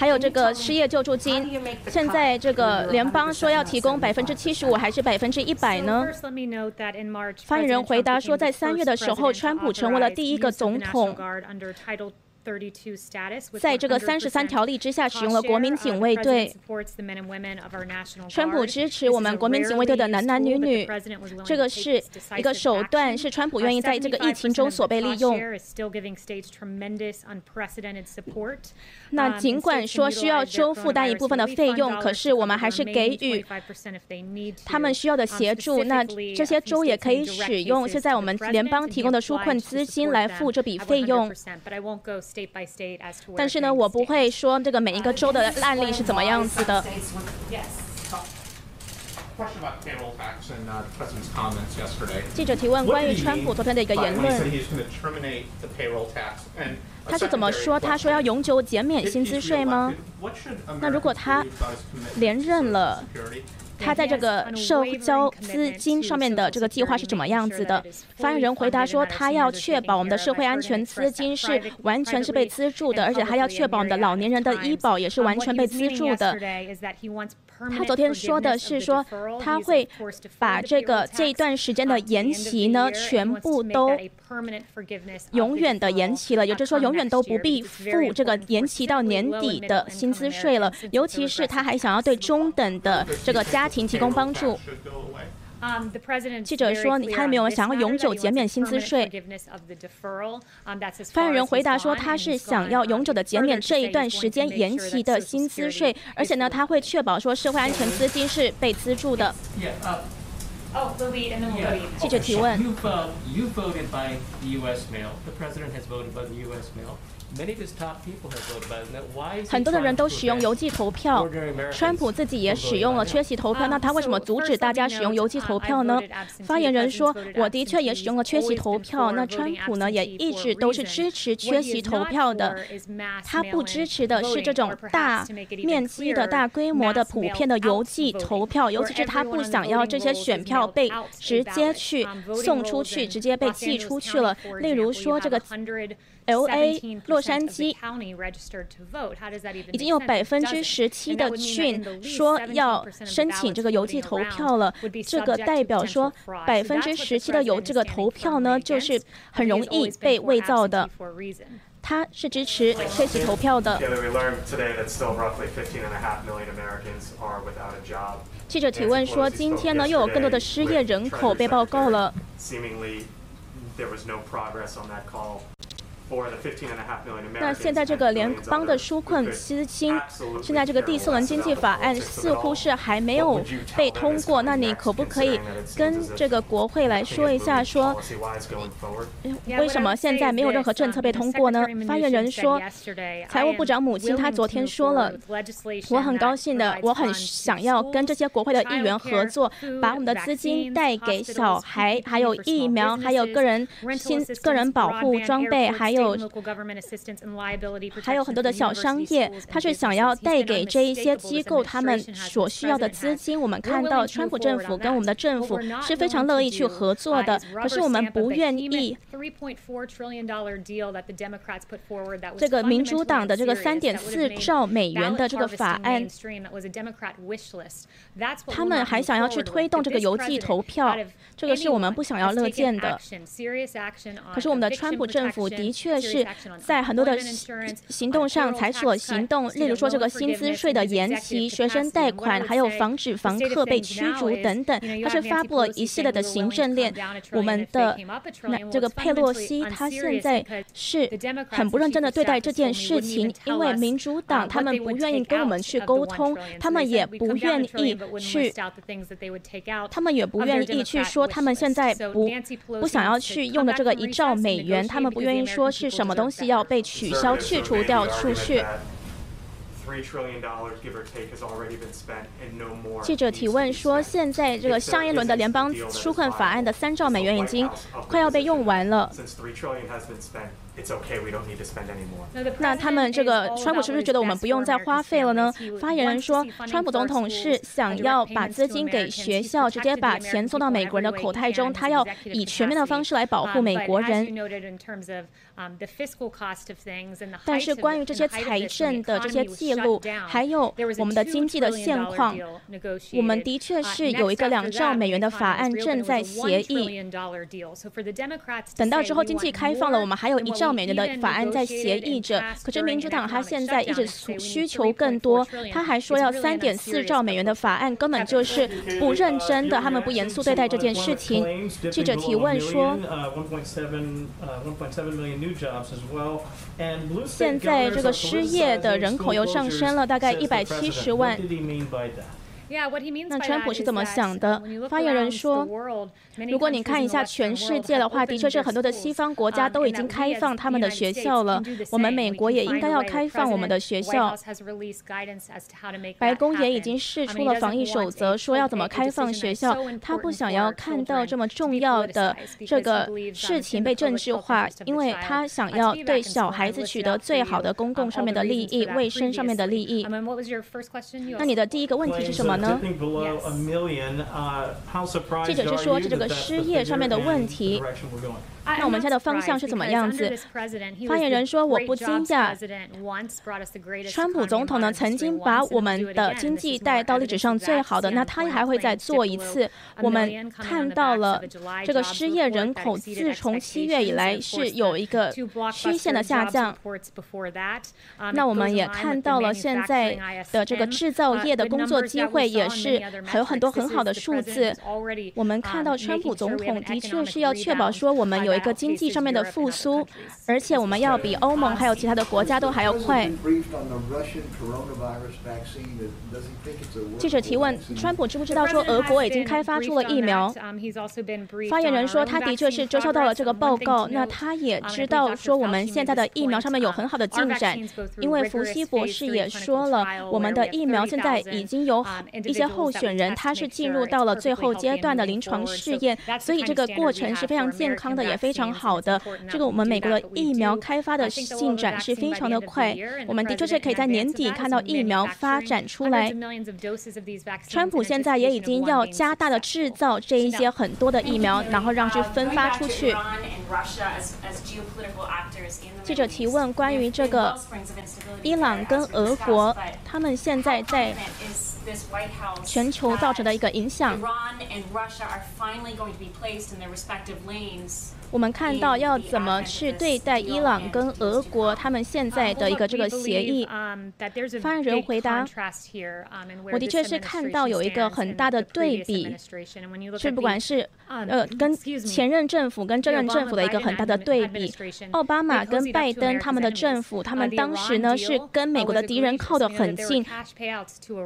还有这个失业救助金现在这个联邦说要提供百分之七十五还是百分之一百呢？发言人回答说在三月的时候川普成为了第一个总统。在这个三十三条例之下，使用了国民警卫队。川普支持我们国民警卫队的男男女女，这个是一个手段，是川普愿意在这个疫情中所被利用。那尽管说需要州负担一部分的费用，可是我们还是给予他们需要的协助。那这些州也可以使用现在我们联邦提供的纾困资金来付这笔费用。但是呢我不会说这个每一个州的案例是怎么样子的。记者提问关于川普昨天的一个言论。他是怎么说？他说要永久减免薪资税吗？那如果他连任了他在这个社交资金上面的这个计划是怎么样子的？发言人回答说，他要确保我们的社会安全资金是完全是被资助的，而且他要确保我们的老年人的医保也是完全被资助的。他昨天说的是说他会把这个这一段时间的延期呢全部都永远的延期了。也就是说永远都不必付这个延期到年底的薪资税了。尤其是他还想要对中等的这个家庭提供帮助。记者说：“他没有想要永久减免薪资税。”发言人回答说：“他是想要永久的减免这一段时间延期的薪资税，而且呢，他会确保说社会安全资金是被资助的。”记者提问。很多的人都使用邮寄投票，川普自己也使用了缺席投票。那他为什么阻止大家使用邮寄投票呢？发言人说：“我的确也使用了缺席投票。那川普呢，也一直都是支持缺席投票的。他不支持的是这种大面积的大规模的普遍的邮寄投票，尤其是他不想要这些选票被直接去送出去，直接被寄出去了。例如说这个。” L A 洛杉矶已经有百分之十七的郡说要申请这个邮寄投票了。这个代表说百分之十七的邮这个投票呢，就是很容易被伪造的。他是支持缺席投票的。记者提问说，今天呢又有更多的失业人口被报告了。那现在这个联邦的纾困资金，现在这个第四轮经济法案似乎是还没有被通过。那你可不可以跟这个国会来说一下，说为什么现在没有任何政策被通过呢？发言人说，财务部长母亲她昨天说了，我很高兴的，我很想要跟这些国会的议员合作，把我们的资金带给小孩，还有疫苗，还有个人新个人保护装备，还有。有还有很多的小商业，他是想要带给这一些机构他们所需要的资金。我们看到川普政府跟我们的政府是非常乐意去合作的，可是我们不愿意这个民主党的这个三点四兆美元的这个法案，他们还想要去推动这个邮寄投票，这个是我们不想要乐见的。可是我们的川普政府的确。确是在很多的行动上采取了行动，例如说这个薪资税的延期、学生贷款，还有防止房客被驱逐等等，他是发布了一系列的行政令。我们的那这个佩洛西，他现在是很不认真的对待这件事情，因为民主党他们不愿意跟我们去沟通，他们也不愿意去，他们也不愿意去说他们现在不不想要去用的这个一兆美元，他们不愿意说。是什么东西要被取消、去除掉出去？记者提问说：“现在这个上一轮的联邦纾困法案的三兆美元已经快要被用完了。”那他们这个川普是不是觉得我们不用再花费了呢？发言人说，川普总统是想要把资金给学校，直接把钱送到美国人的口袋中，他要以全面的方式来保护美国人。但是关于这些财政的这些记录，还有我们的经济的现况，我们的确是有一个两兆美元的法案正在协议。等到之后经济开放了，我们还有一兆。美元的法案在协议着，可是民主党他现在一直需求更多，他还说要三点四兆美元的法案，根本就是不认真的，他们不严肃对待这件事情。记者提问说，现在这个失业的人口又上升了，大概一百七十万。那川普是怎么想的？发言人说：“如果你看一下全世界的话，的确是很多的西方国家都已经开放他们的学校了。我们美国也应该要开放我们的学校。白宫也已经释出了防疫守则，说要怎么开放学校。他不想要看到这么重要的这个事情被政治化，因为他想要对小孩子取得最好的公共上面的利益、卫生上面的利益。那你的第一个问题是什么？”记者是说，这个失业上面的问题。那我们现在的方向是怎么样子？发言人说：“我不惊讶。川普总统呢，曾经把我们的经济带到历史上最好的，那他还会再做一次。我们看到了这个失业人口自从七月以来是有一个曲线的下降。那我们也看到了现在的这个制造业的工作机会也是还有很多很好的数字。我们看到川普总统的确是要确保说我们有一个经济上面的复苏，而且我们要比欧盟还有其他的国家都还要快。记者提问：川普知不知道说俄国已经开发出了疫苗？发言人说他的确是接收到了这个报告，那他也知道说我们现在的疫苗上面有很好的进展，因为福西博士也说了，我们的疫苗现在已经有一些候选人，他是进入到了最后阶段的临床试验，所以这个过程是非常健康的，也非常好的。这个我们美国的疫苗开发的进展是非常的快，我们的确是可以在年底看到疫苗发展出来。川普现在也已经要加大的制造这一些很多的疫苗，然后让去分发出去。记者提问关于这个伊朗跟俄国，他们现在在全球造成的一个影响。我们看到要怎么去对待伊朗跟俄国他们现在的一个这个协议。发言人回答：“我的确是看到有一个很大的对比，是不管是呃跟前任政府跟这任政府的一个很大的对比。奥巴马跟拜登他们的政府，他们当时呢是跟美国的敌人靠得很近，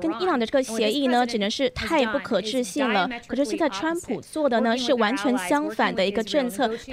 跟伊朗的这个协议呢，只能是太不可置信了。可是现在川普做的呢是完全相反的一个政策。”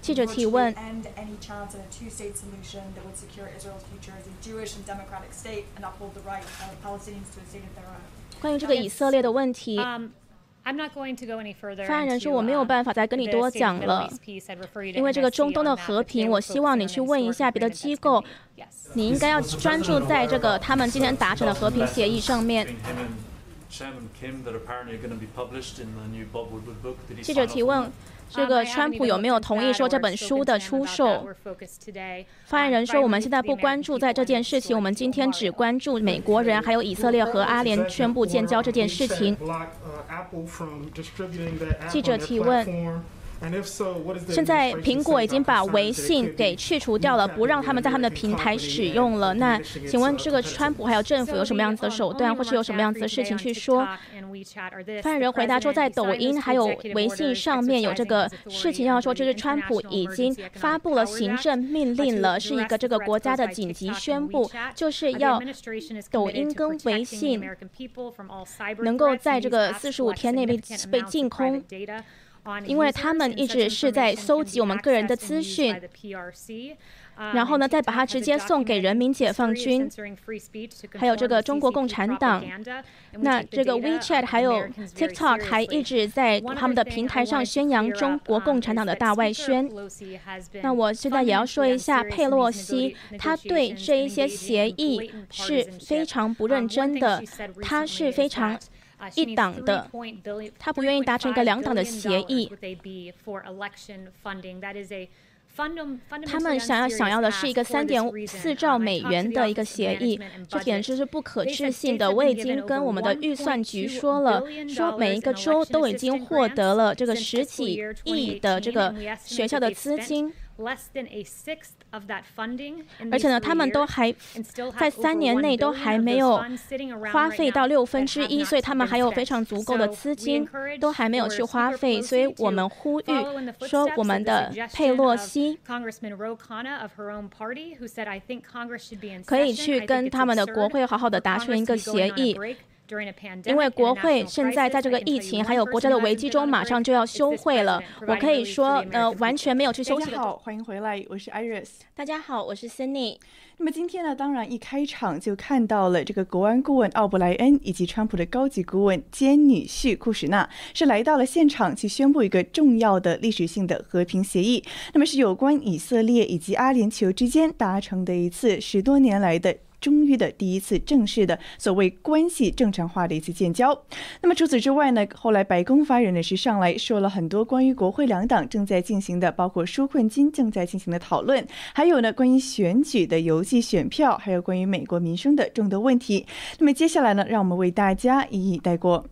记者提问。关于这个以色列的问题，发言人说我没有办法再跟你多讲了，因为这个中东的和平，我希望你去问一下别的机构，你应该要专注在这个他们今天达成的和平协议上面。记者提问。这个川普有没有同意说这本书的出售？发言人说：“我们现在不关注在这件事情，我们今天只关注美国人还有以色列和阿联宣布建交这件事情。”记者提问。现在苹果已经把微信给去除掉了，不让他们在他们的平台使用了。那请问这个川普还有政府有什么样子的手段，或是有什么样子的事情去说？发言人回答说，在抖音还有微信上面有这个事情要说，就是川普已经发布了行政命令了，是一个这个国家的紧急宣布，就是要抖音跟微信能够在这个四十五天内被被禁空。因为他们一直是在搜集我们个人的资讯，然后呢，再把它直接送给人民解放军，还有这个中国共产党。那这个 WeChat 还有 TikTok 还一直在他们的平台上宣扬中国共产党的大外宣。那我现在也要说一下佩洛西，他对这一些协议是非常不认真的，他是非常。一党的，他不愿意达成一个两党的协议。他们想要想要的是一个三点四兆美元的一个协议，这简直是不可置信的。我已经跟我们的预算局说了，说每一个州都已经获得了这个十几亿的这个学校的资金。而且呢，他们都还在三年内都还没有花费到六分之一，所以他们还有非常足够的资金，都还没有去花费。所以我们呼吁说，我们的佩洛西可以去跟他们的国会好好的达成一个协议。因为国会现在在这个疫情还有国家的危机中，马上就要休会了。我可以说，呃，完全没有去休息。大家好，欢迎回来，我是 Iris。大家好，我是 Cindy。那么今天呢，当然一开场就看到了这个国安顾问奥布莱恩以及川普的高级顾问兼女婿库什纳是来到了现场去宣布一个重要的历史性的和平协议。那么是有关以色列以及阿联酋之间达成的一次十多年来的。终于的第一次正式的所谓关系正常化的一次建交。那么除此之外呢，后来白宫发言人是上来说了很多关于国会两党正在进行的，包括纾困金正在进行的讨论，还有呢关于选举的邮寄选票，还有关于美国民生的众多问题。那么接下来呢，让我们为大家一一带过。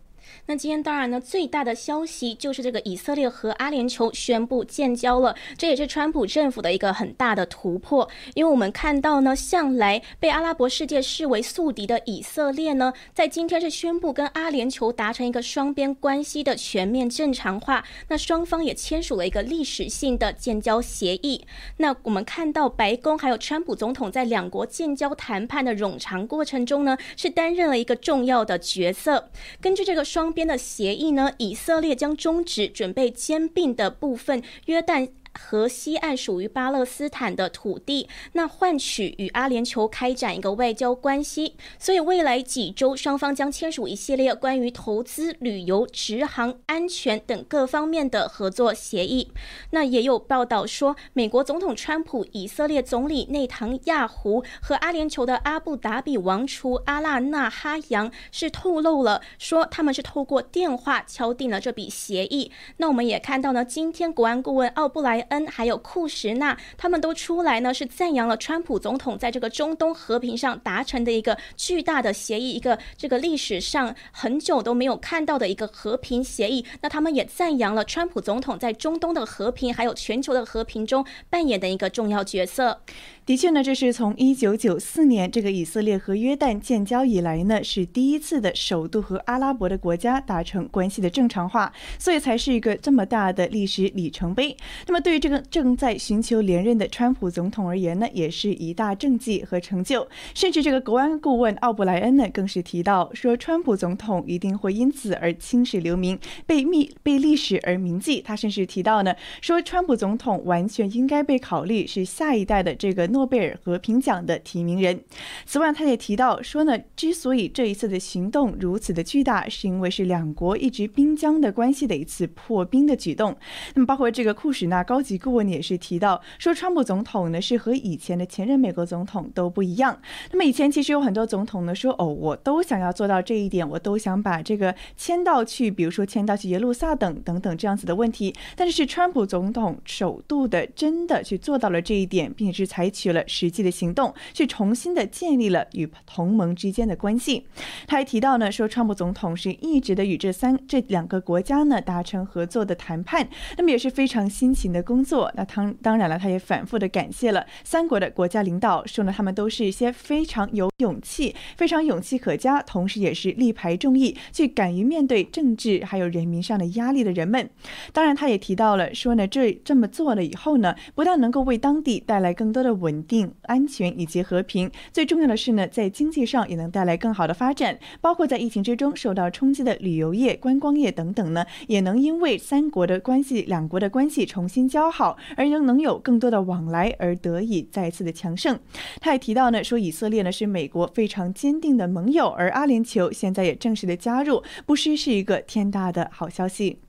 那今天当然呢，最大的消息就是这个以色列和阿联酋宣布建交了，这也是川普政府的一个很大的突破。因为我们看到呢，向来被阿拉伯世界视为宿敌的以色列呢，在今天是宣布跟阿联酋达成一个双边关系的全面正常化。那双方也签署了一个历史性的建交协议。那我们看到白宫还有川普总统在两国建交谈判的冗长过程中呢，是担任了一个重要的角色。根据这个双。边的协议呢？以色列将终止准备兼并的部分约旦。和西岸属于巴勒斯坦的土地，那换取与阿联酋开展一个外交关系。所以未来几周，双方将签署一系列关于投资、旅游、直航、安全等各方面的合作协议。那也有报道说，美国总统川普、以色列总理内唐亚胡和阿联酋的阿布达比王储阿纳纳哈扬是透露了，说他们是透过电话敲定了这笔协议。那我们也看到呢，今天国安顾问奥布莱。恩还有库什纳，他们都出来呢，是赞扬了川普总统在这个中东和平上达成的一个巨大的协议，一个这个历史上很久都没有看到的一个和平协议。那他们也赞扬了川普总统在中东的和平还有全球的和平中扮演的一个重要角色。的确呢，这是从一九九四年这个以色列和约旦建交以来呢，是第一次的首度和阿拉伯的国家达成关系的正常化，所以才是一个这么大的历史里程碑。那么对于这个正在寻求连任的川普总统而言呢，也是一大政绩和成就。甚至这个国安顾问奥布莱恩呢，更是提到说，川普总统一定会因此而青史留名，被密被历史而铭记。他甚至提到呢，说川普总统完全应该被考虑是下一代的这个诺。诺贝尔和平奖的提名人。此外，他也提到说呢，之所以这一次的行动如此的巨大，是因为是两国一直冰僵的关系的一次破冰的举动。那么，包括这个库什纳高级顾问也是提到说，川普总统呢是和以前的前任美国总统都不一样。那么，以前其实有很多总统呢说，哦，我都想要做到这一点，我都想把这个迁到去，比如说迁到去耶路撒冷等等这样子的问题。但是，是川普总统首度的真的去做到了这一点，并且是采取。取了实际的行动，去重新的建立了与同盟之间的关系。他还提到呢，说川普总统是一直的与这三这两个国家呢达成合作的谈判，那么也是非常辛勤的工作。那当当然了，他也反复的感谢了三国的国家领导，说呢他们都是一些非常有勇气、非常勇气可嘉，同时也是力排众议，去敢于面对政治还有人民上的压力的人们。当然，他也提到了说呢，这这么做了以后呢，不但能够为当地带来更多的稳。稳定、安全以及和平，最重要的是呢，在经济上也能带来更好的发展，包括在疫情之中受到冲击的旅游业、观光业等等呢，也能因为三国的关系、两国的关系重新交好，而仍能有更多的往来，而得以再次的强盛。他也提到呢，说以色列呢是美国非常坚定的盟友，而阿联酋现在也正式的加入，不失是一个天大的好消息。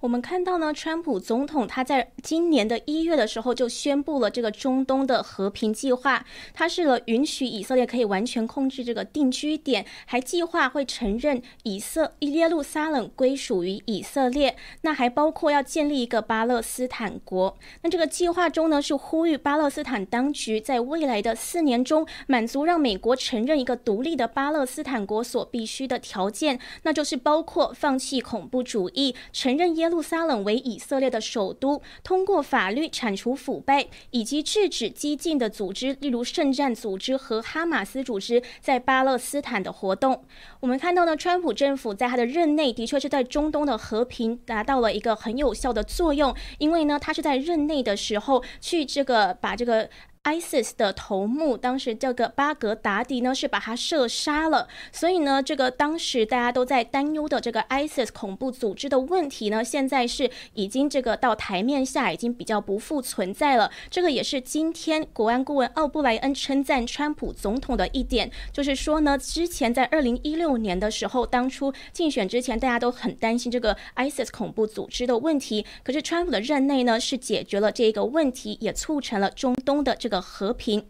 我们看到呢，川普总统他在今年的一月的时候就宣布了这个中东的和平计划，他是了允许以色列可以完全控制这个定居点，还计划会承认以色耶路撒冷归属于以色列，那还包括要建立一个巴勒斯坦国。那这个计划中呢，是呼吁巴勒斯坦当局在未来的四年中满足让美国承认一个独立的巴勒斯坦国所必须的条件，那就是包括放弃恐怖主义，承认耶。耶路撒冷为以色列的首都，通过法律铲除腐败，以及制止激进的组织，例如圣战组织和哈马斯组织在巴勒斯坦的活动。我们看到呢，川普政府在他的任内的确是在中东的和平达到了一个很有效的作用，因为呢，他是在任内的时候去这个把这个。ISIS 的头目，当时这个巴格达迪呢，是把他射杀了。所以呢，这个当时大家都在担忧的这个 ISIS 恐怖组织的问题呢，现在是已经这个到台面下，已经比较不复存在了。这个也是今天国安顾问奥布莱恩称赞川普总统的一点，就是说呢，之前在二零一六年的时候，当初竞选之前，大家都很担心这个 ISIS 恐怖组织的问题，可是川普的任内呢，是解决了这个问题，也促成了中东的这个。和平。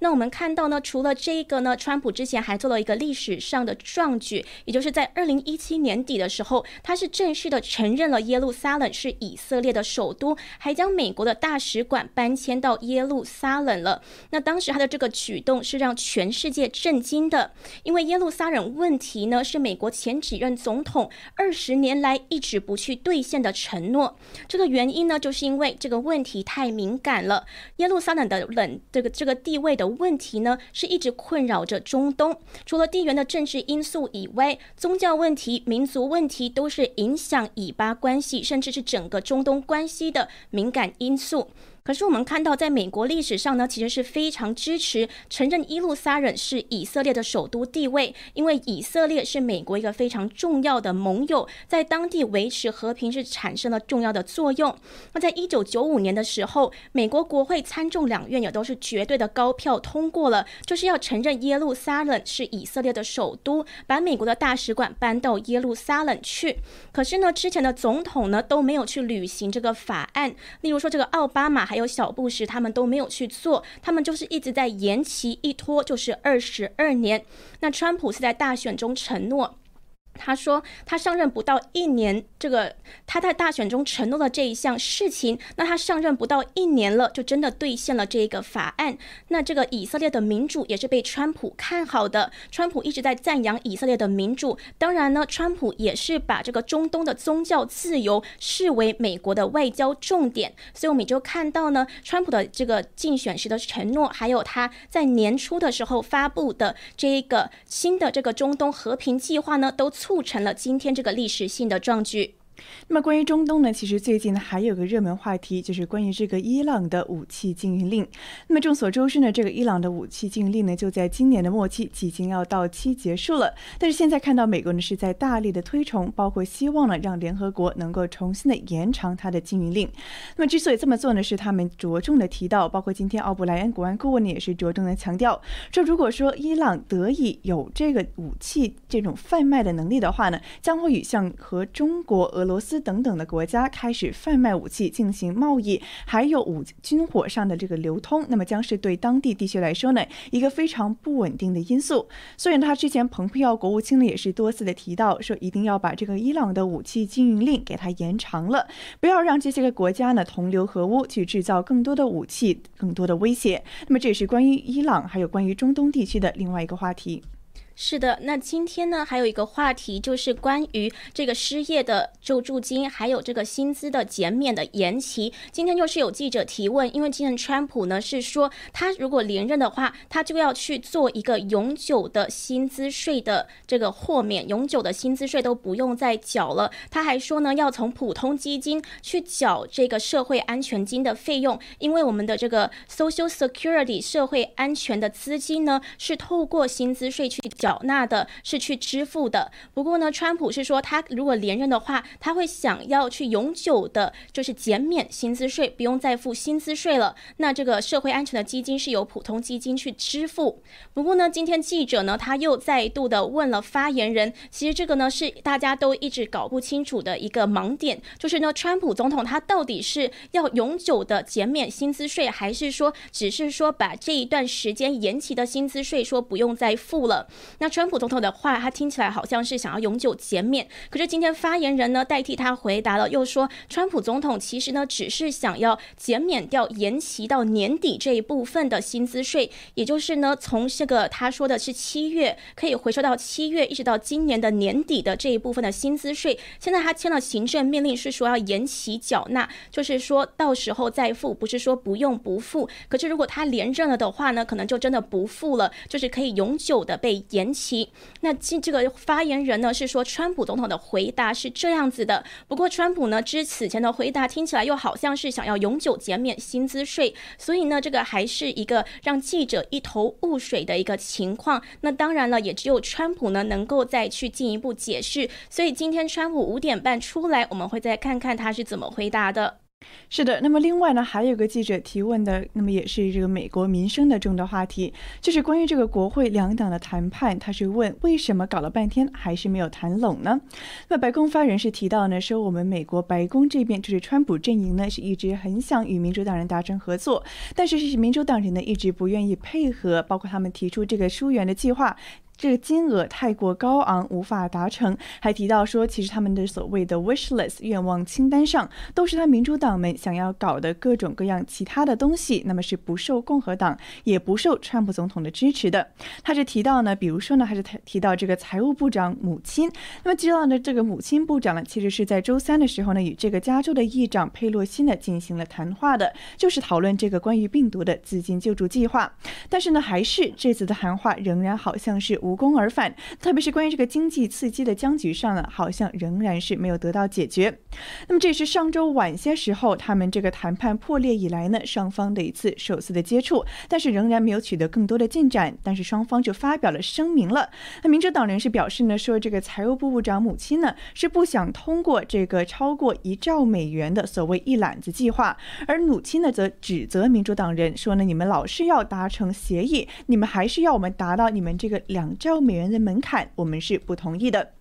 那我们看到呢，除了这个呢，川普之前还做了一个历史上的壮举，也就是在二零一七年底的时候，他是正式的承认了耶路撒冷是以色列的首都，还将美国的大使馆搬迁到耶路撒冷了。那当时他的这个举动是让全世界震惊的，因为耶路撒冷问题呢，是美国前几任总统二十年来一直不去兑现的承诺。这个原因呢，就是因为这个问题太敏感了，耶路撒冷的冷这个这个地位的。问题呢，是一直困扰着中东。除了地缘的政治因素以外，宗教问题、民族问题都是影响以巴关系，甚至是整个中东关系的敏感因素。可是我们看到，在美国历史上呢，其实是非常支持承认耶路撒冷是以色列的首都地位，因为以色列是美国一个非常重要的盟友，在当地维持和平是产生了重要的作用。那在一九九五年的时候，美国国会参众两院也都是绝对的高票通过了，就是要承认耶路撒冷是以色列的首都，把美国的大使馆搬到耶路撒冷去。可是呢，之前的总统呢都没有去履行这个法案，例如说这个奥巴马还。有小布什，他们都没有去做，他们就是一直在延期，一拖就是二十二年。那川普是在大选中承诺。他说，他上任不到一年，这个他在大选中承诺的这一项事情，那他上任不到一年了，就真的兑现了这一个法案。那这个以色列的民主也是被川普看好的，川普一直在赞扬以色列的民主。当然呢，川普也是把这个中东的宗教自由视为美国的外交重点。所以我们就看到呢，川普的这个竞选时的承诺，还有他在年初的时候发布的这一个新的这个中东和平计划呢，都。促成了今天这个历史性的壮举。那么关于中东呢，其实最近呢还有个热门话题，就是关于这个伊朗的武器禁运令。那么众所周知呢，这个伊朗的武器禁运令呢，就在今年的末期即将要到期结束了。但是现在看到美国呢是在大力的推崇，包括希望呢让联合国能够重新的延长它的禁运令。那么之所以这么做呢，是他们着重的提到，包括今天奥布莱恩国安顾问呢也是着重的强调，说如果说伊朗得以有这个武器这种贩卖的能力的话呢，将会与像和中国、俄罗斯等等的国家开始贩卖武器进行贸易，还有武军火上的这个流通，那么将是对当地地区来说呢一个非常不稳定的因素。所以他之前蓬佩奥国务卿呢也是多次的提到，说一定要把这个伊朗的武器禁运令给它延长了，不要让这些个国家呢同流合污，去制造更多的武器、更多的威胁。那么这也是关于伊朗还有关于中东地区的另外一个话题。是的，那今天呢，还有一个话题就是关于这个失业的救助金，还有这个薪资的减免的延期。今天就是有记者提问，因为今天川普呢是说，他如果连任的话，他就要去做一个永久的薪资税的这个豁免，永久的薪资税都不用再缴了。他还说呢，要从普通基金去缴这个社会安全金的费用，因为我们的这个 Social Security 社会安全的资金呢，是透过薪资税去缴。缴纳的是去支付的。不过呢，川普是说，他如果连任的话，他会想要去永久的，就是减免薪资税，不用再付薪资税了。那这个社会安全的基金是由普通基金去支付。不过呢，今天记者呢，他又再度的问了发言人，其实这个呢是大家都一直搞不清楚的一个盲点，就是呢，川普总统他到底是要永久的减免薪资税，还是说只是说把这一段时间延期的薪资税说不用再付了？那川普总统的话，他听起来好像是想要永久减免，可是今天发言人呢代替他回答了，又说川普总统其实呢只是想要减免掉延期到年底这一部分的薪资税，也就是呢从这个他说的是七月可以回收到七月，一直到今年的年底的这一部分的薪资税，现在他签了行政命令是说要延期缴纳，就是说到时候再付，不是说不用不付。可是如果他连任了的话呢，可能就真的不付了，就是可以永久的被延。期，那这这个发言人呢是说，川普总统的回答是这样子的。不过，川普呢之此前的回答听起来又好像是想要永久减免薪资税，所以呢，这个还是一个让记者一头雾水的一个情况。那当然了，也只有川普呢能够再去进一步解释。所以今天川普五点半出来，我们会再看看他是怎么回答的。是的，那么另外呢，还有个记者提问的，那么也是这个美国民生的重大话题，就是关于这个国会两党的谈判，他是问为什么搞了半天还是没有谈拢呢？那白宫发言人士提到呢，说我们美国白宫这边就是川普阵营呢是一直很想与民主党人达成合作，但是是民主党人呢一直不愿意配合，包括他们提出这个疏远的计划。这个金额太过高昂，无法达成。还提到说，其实他们的所谓的 wish list 愿望清单上，都是他民主党们想要搞的各种各样其他的东西，那么是不受共和党，也不受川普总统的支持的。他是提到呢，比如说呢，还是提提到这个财务部长母亲。那么知道呢，这个母亲部长呢，其实是在周三的时候呢，与这个加州的议长佩洛西呢进行了谈话的，就是讨论这个关于病毒的资金救助计划。但是呢，还是这次的谈话仍然好像是。无功而返，特别是关于这个经济刺激的僵局上呢，好像仍然是没有得到解决。那么这是上周晚些时候，他们这个谈判破裂以来呢，双方的一次首次的接触，但是仍然没有取得更多的进展。但是双方就发表了声明了。那民主党人士表示呢，说这个财务部部长母亲呢是不想通过这个超过一兆美元的所谓一揽子计划，而母亲呢则指责民主党人说呢，你们老是要达成协议，你们还是要我们达到你们这个两。兆美元的门槛，我们是不同意的。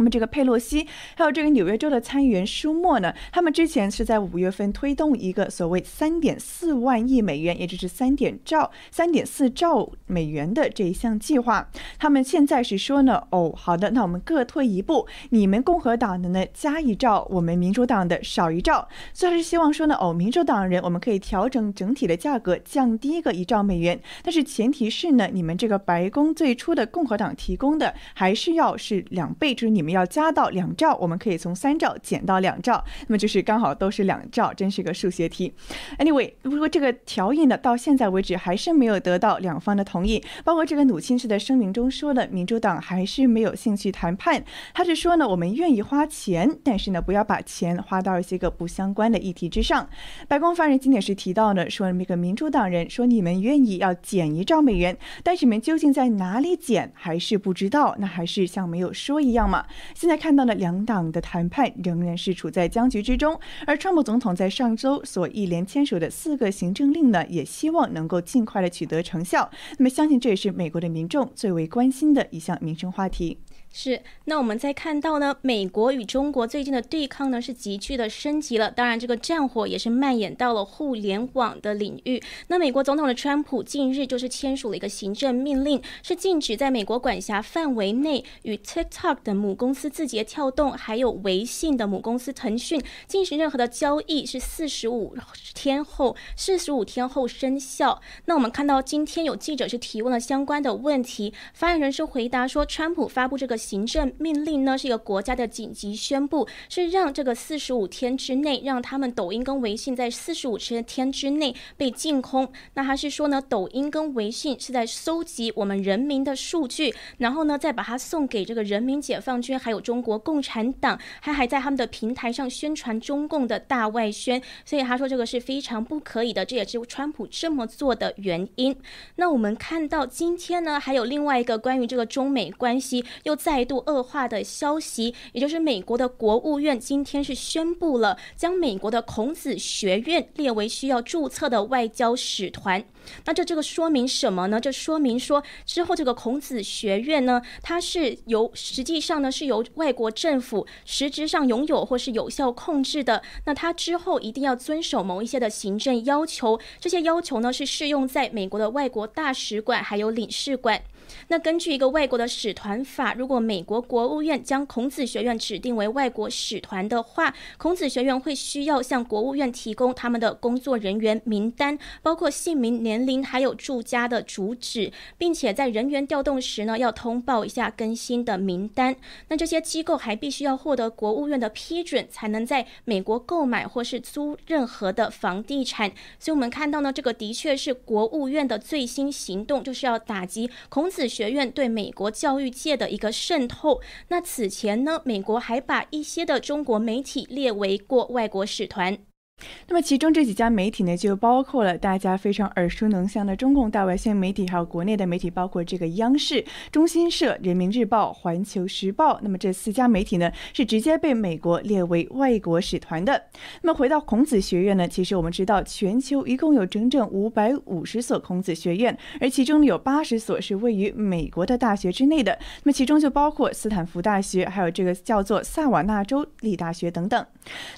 那么这个佩洛西还有这个纽约州的参议员舒默呢，他们之前是在五月份推动一个所谓三点四万亿美元，也就是三点兆三点四兆美元的这一项计划。他们现在是说呢，哦，好的，那我们各退一步，你们共和党的呢加一兆，我们民主党的少一兆。所以还是希望说呢，哦，民主党人我们可以调整整体的价格，降低一个一兆美元，但是前提是呢，你们这个白宫最初的共和党提供的还是要是两倍，就是你们。要加到两兆，我们可以从三兆减到两兆，那么就是刚好都是两兆，真是个数学题。Anyway，不过这个调印呢，到现在为止还是没有得到两方的同意。包括这个努亲自的声明中说了，民主党还是没有兴趣谈判。他是说呢，我们愿意花钱，但是呢，不要把钱花到一些个不相关的议题之上。白宫发言人今天是提到呢，说那个民主党人说你们愿意要减一兆美元，但是你们究竟在哪里减还是不知道，那还是像没有说一样嘛。现在看到呢两党的谈判仍然是处在僵局之中，而川普总统在上周所一连签署的四个行政令呢，也希望能够尽快的取得成效。那么，相信这也是美国的民众最为关心的一项民生话题。是，那我们再看到呢，美国与中国最近的对抗呢是急剧的升级了，当然这个战火也是蔓延到了互联网的领域。那美国总统的川普近日就是签署了一个行政命令，是禁止在美国管辖范围内与 TikTok 的母公司字节跳动，还有微信的母公司腾讯进行任何的交易，是四十五天后，四十五天后生效。那我们看到今天有记者是提问了相关的问题，发言人是回答说，川普发布这个。行政命令呢是一个国家的紧急宣布，是让这个四十五天之内，让他们抖音跟微信在四十五天之内被禁空。那他是说呢，抖音跟微信是在搜集我们人民的数据，然后呢再把它送给这个人民解放军，还有中国共产党，还还在他们的平台上宣传中共的大外宣。所以他说这个是非常不可以的，这也是川普这么做的原因。那我们看到今天呢，还有另外一个关于这个中美关系又在。再度恶化的消息，也就是美国的国务院今天是宣布了，将美国的孔子学院列为需要注册的外交使团。那这这个说明什么呢？这说明说之后这个孔子学院呢，它是由实际上呢是由外国政府实质上拥有或是有效控制的。那它之后一定要遵守某一些的行政要求，这些要求呢是适用在美国的外国大使馆还有领事馆。那根据一个外国的使团法，如果美国国务院将孔子学院指定为外国使团的话，孔子学院会需要向国务院提供他们的工作人员名单，包括姓名、年龄，还有住家的主址，并且在人员调动时呢，要通报一下更新的名单。那这些机构还必须要获得国务院的批准，才能在美国购买或是租任何的房地产。所以，我们看到呢，这个的确是国务院的最新行动，就是要打击孔子。学院对美国教育界的一个渗透。那此前呢，美国还把一些的中国媒体列为过外国使团。那么，其中这几家媒体呢，就包括了大家非常耳熟能详的中共大外宣媒体，还有国内的媒体，包括这个央视、中新社、人民日报、环球时报。那么这四家媒体呢，是直接被美国列为外国使团的。那么回到孔子学院呢，其实我们知道，全球一共有整整五百五十所孔子学院，而其中有八十所是位于美国的大学之内的。那么其中就包括斯坦福大学，还有这个叫做萨瓦纳州立大学等等。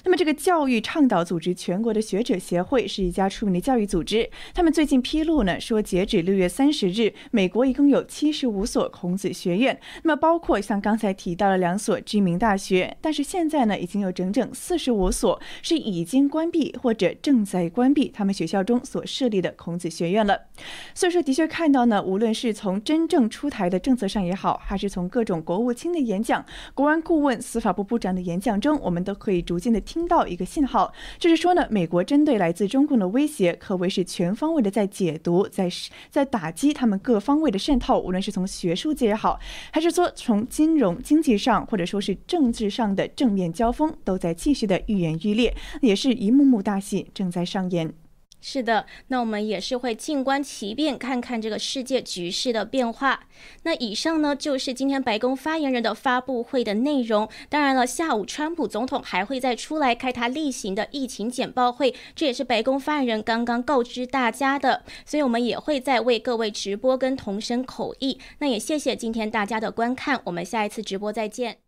那么这个教育倡导组织。全国的学者协会是一家出名的教育组织，他们最近披露呢，说截止六月三十日，美国一共有七十五所孔子学院，那么包括像刚才提到的两所知名大学，但是现在呢，已经有整整四十五所是已经关闭或者正在关闭他们学校中所设立的孔子学院了。所以说，的确看到呢，无论是从真正出台的政策上也好，还是从各种国务卿的演讲、国安顾问、司法部部长的演讲中，我们都可以逐渐的听到一个信号，就是。说呢，美国针对来自中共的威胁，可谓是全方位的在解读，在在打击他们各方位的渗透，无论是从学术界也好，还是说从金融经济上，或者说是政治上的正面交锋，都在继续的愈演愈烈，也是一幕幕大戏正在上演。是的，那我们也是会静观其变，看看这个世界局势的变化。那以上呢，就是今天白宫发言人的发布会的内容。当然了，下午川普总统还会再出来开他例行的疫情简报会，这也是白宫发言人刚刚告知大家的。所以我们也会再为各位直播跟同声口译。那也谢谢今天大家的观看，我们下一次直播再见。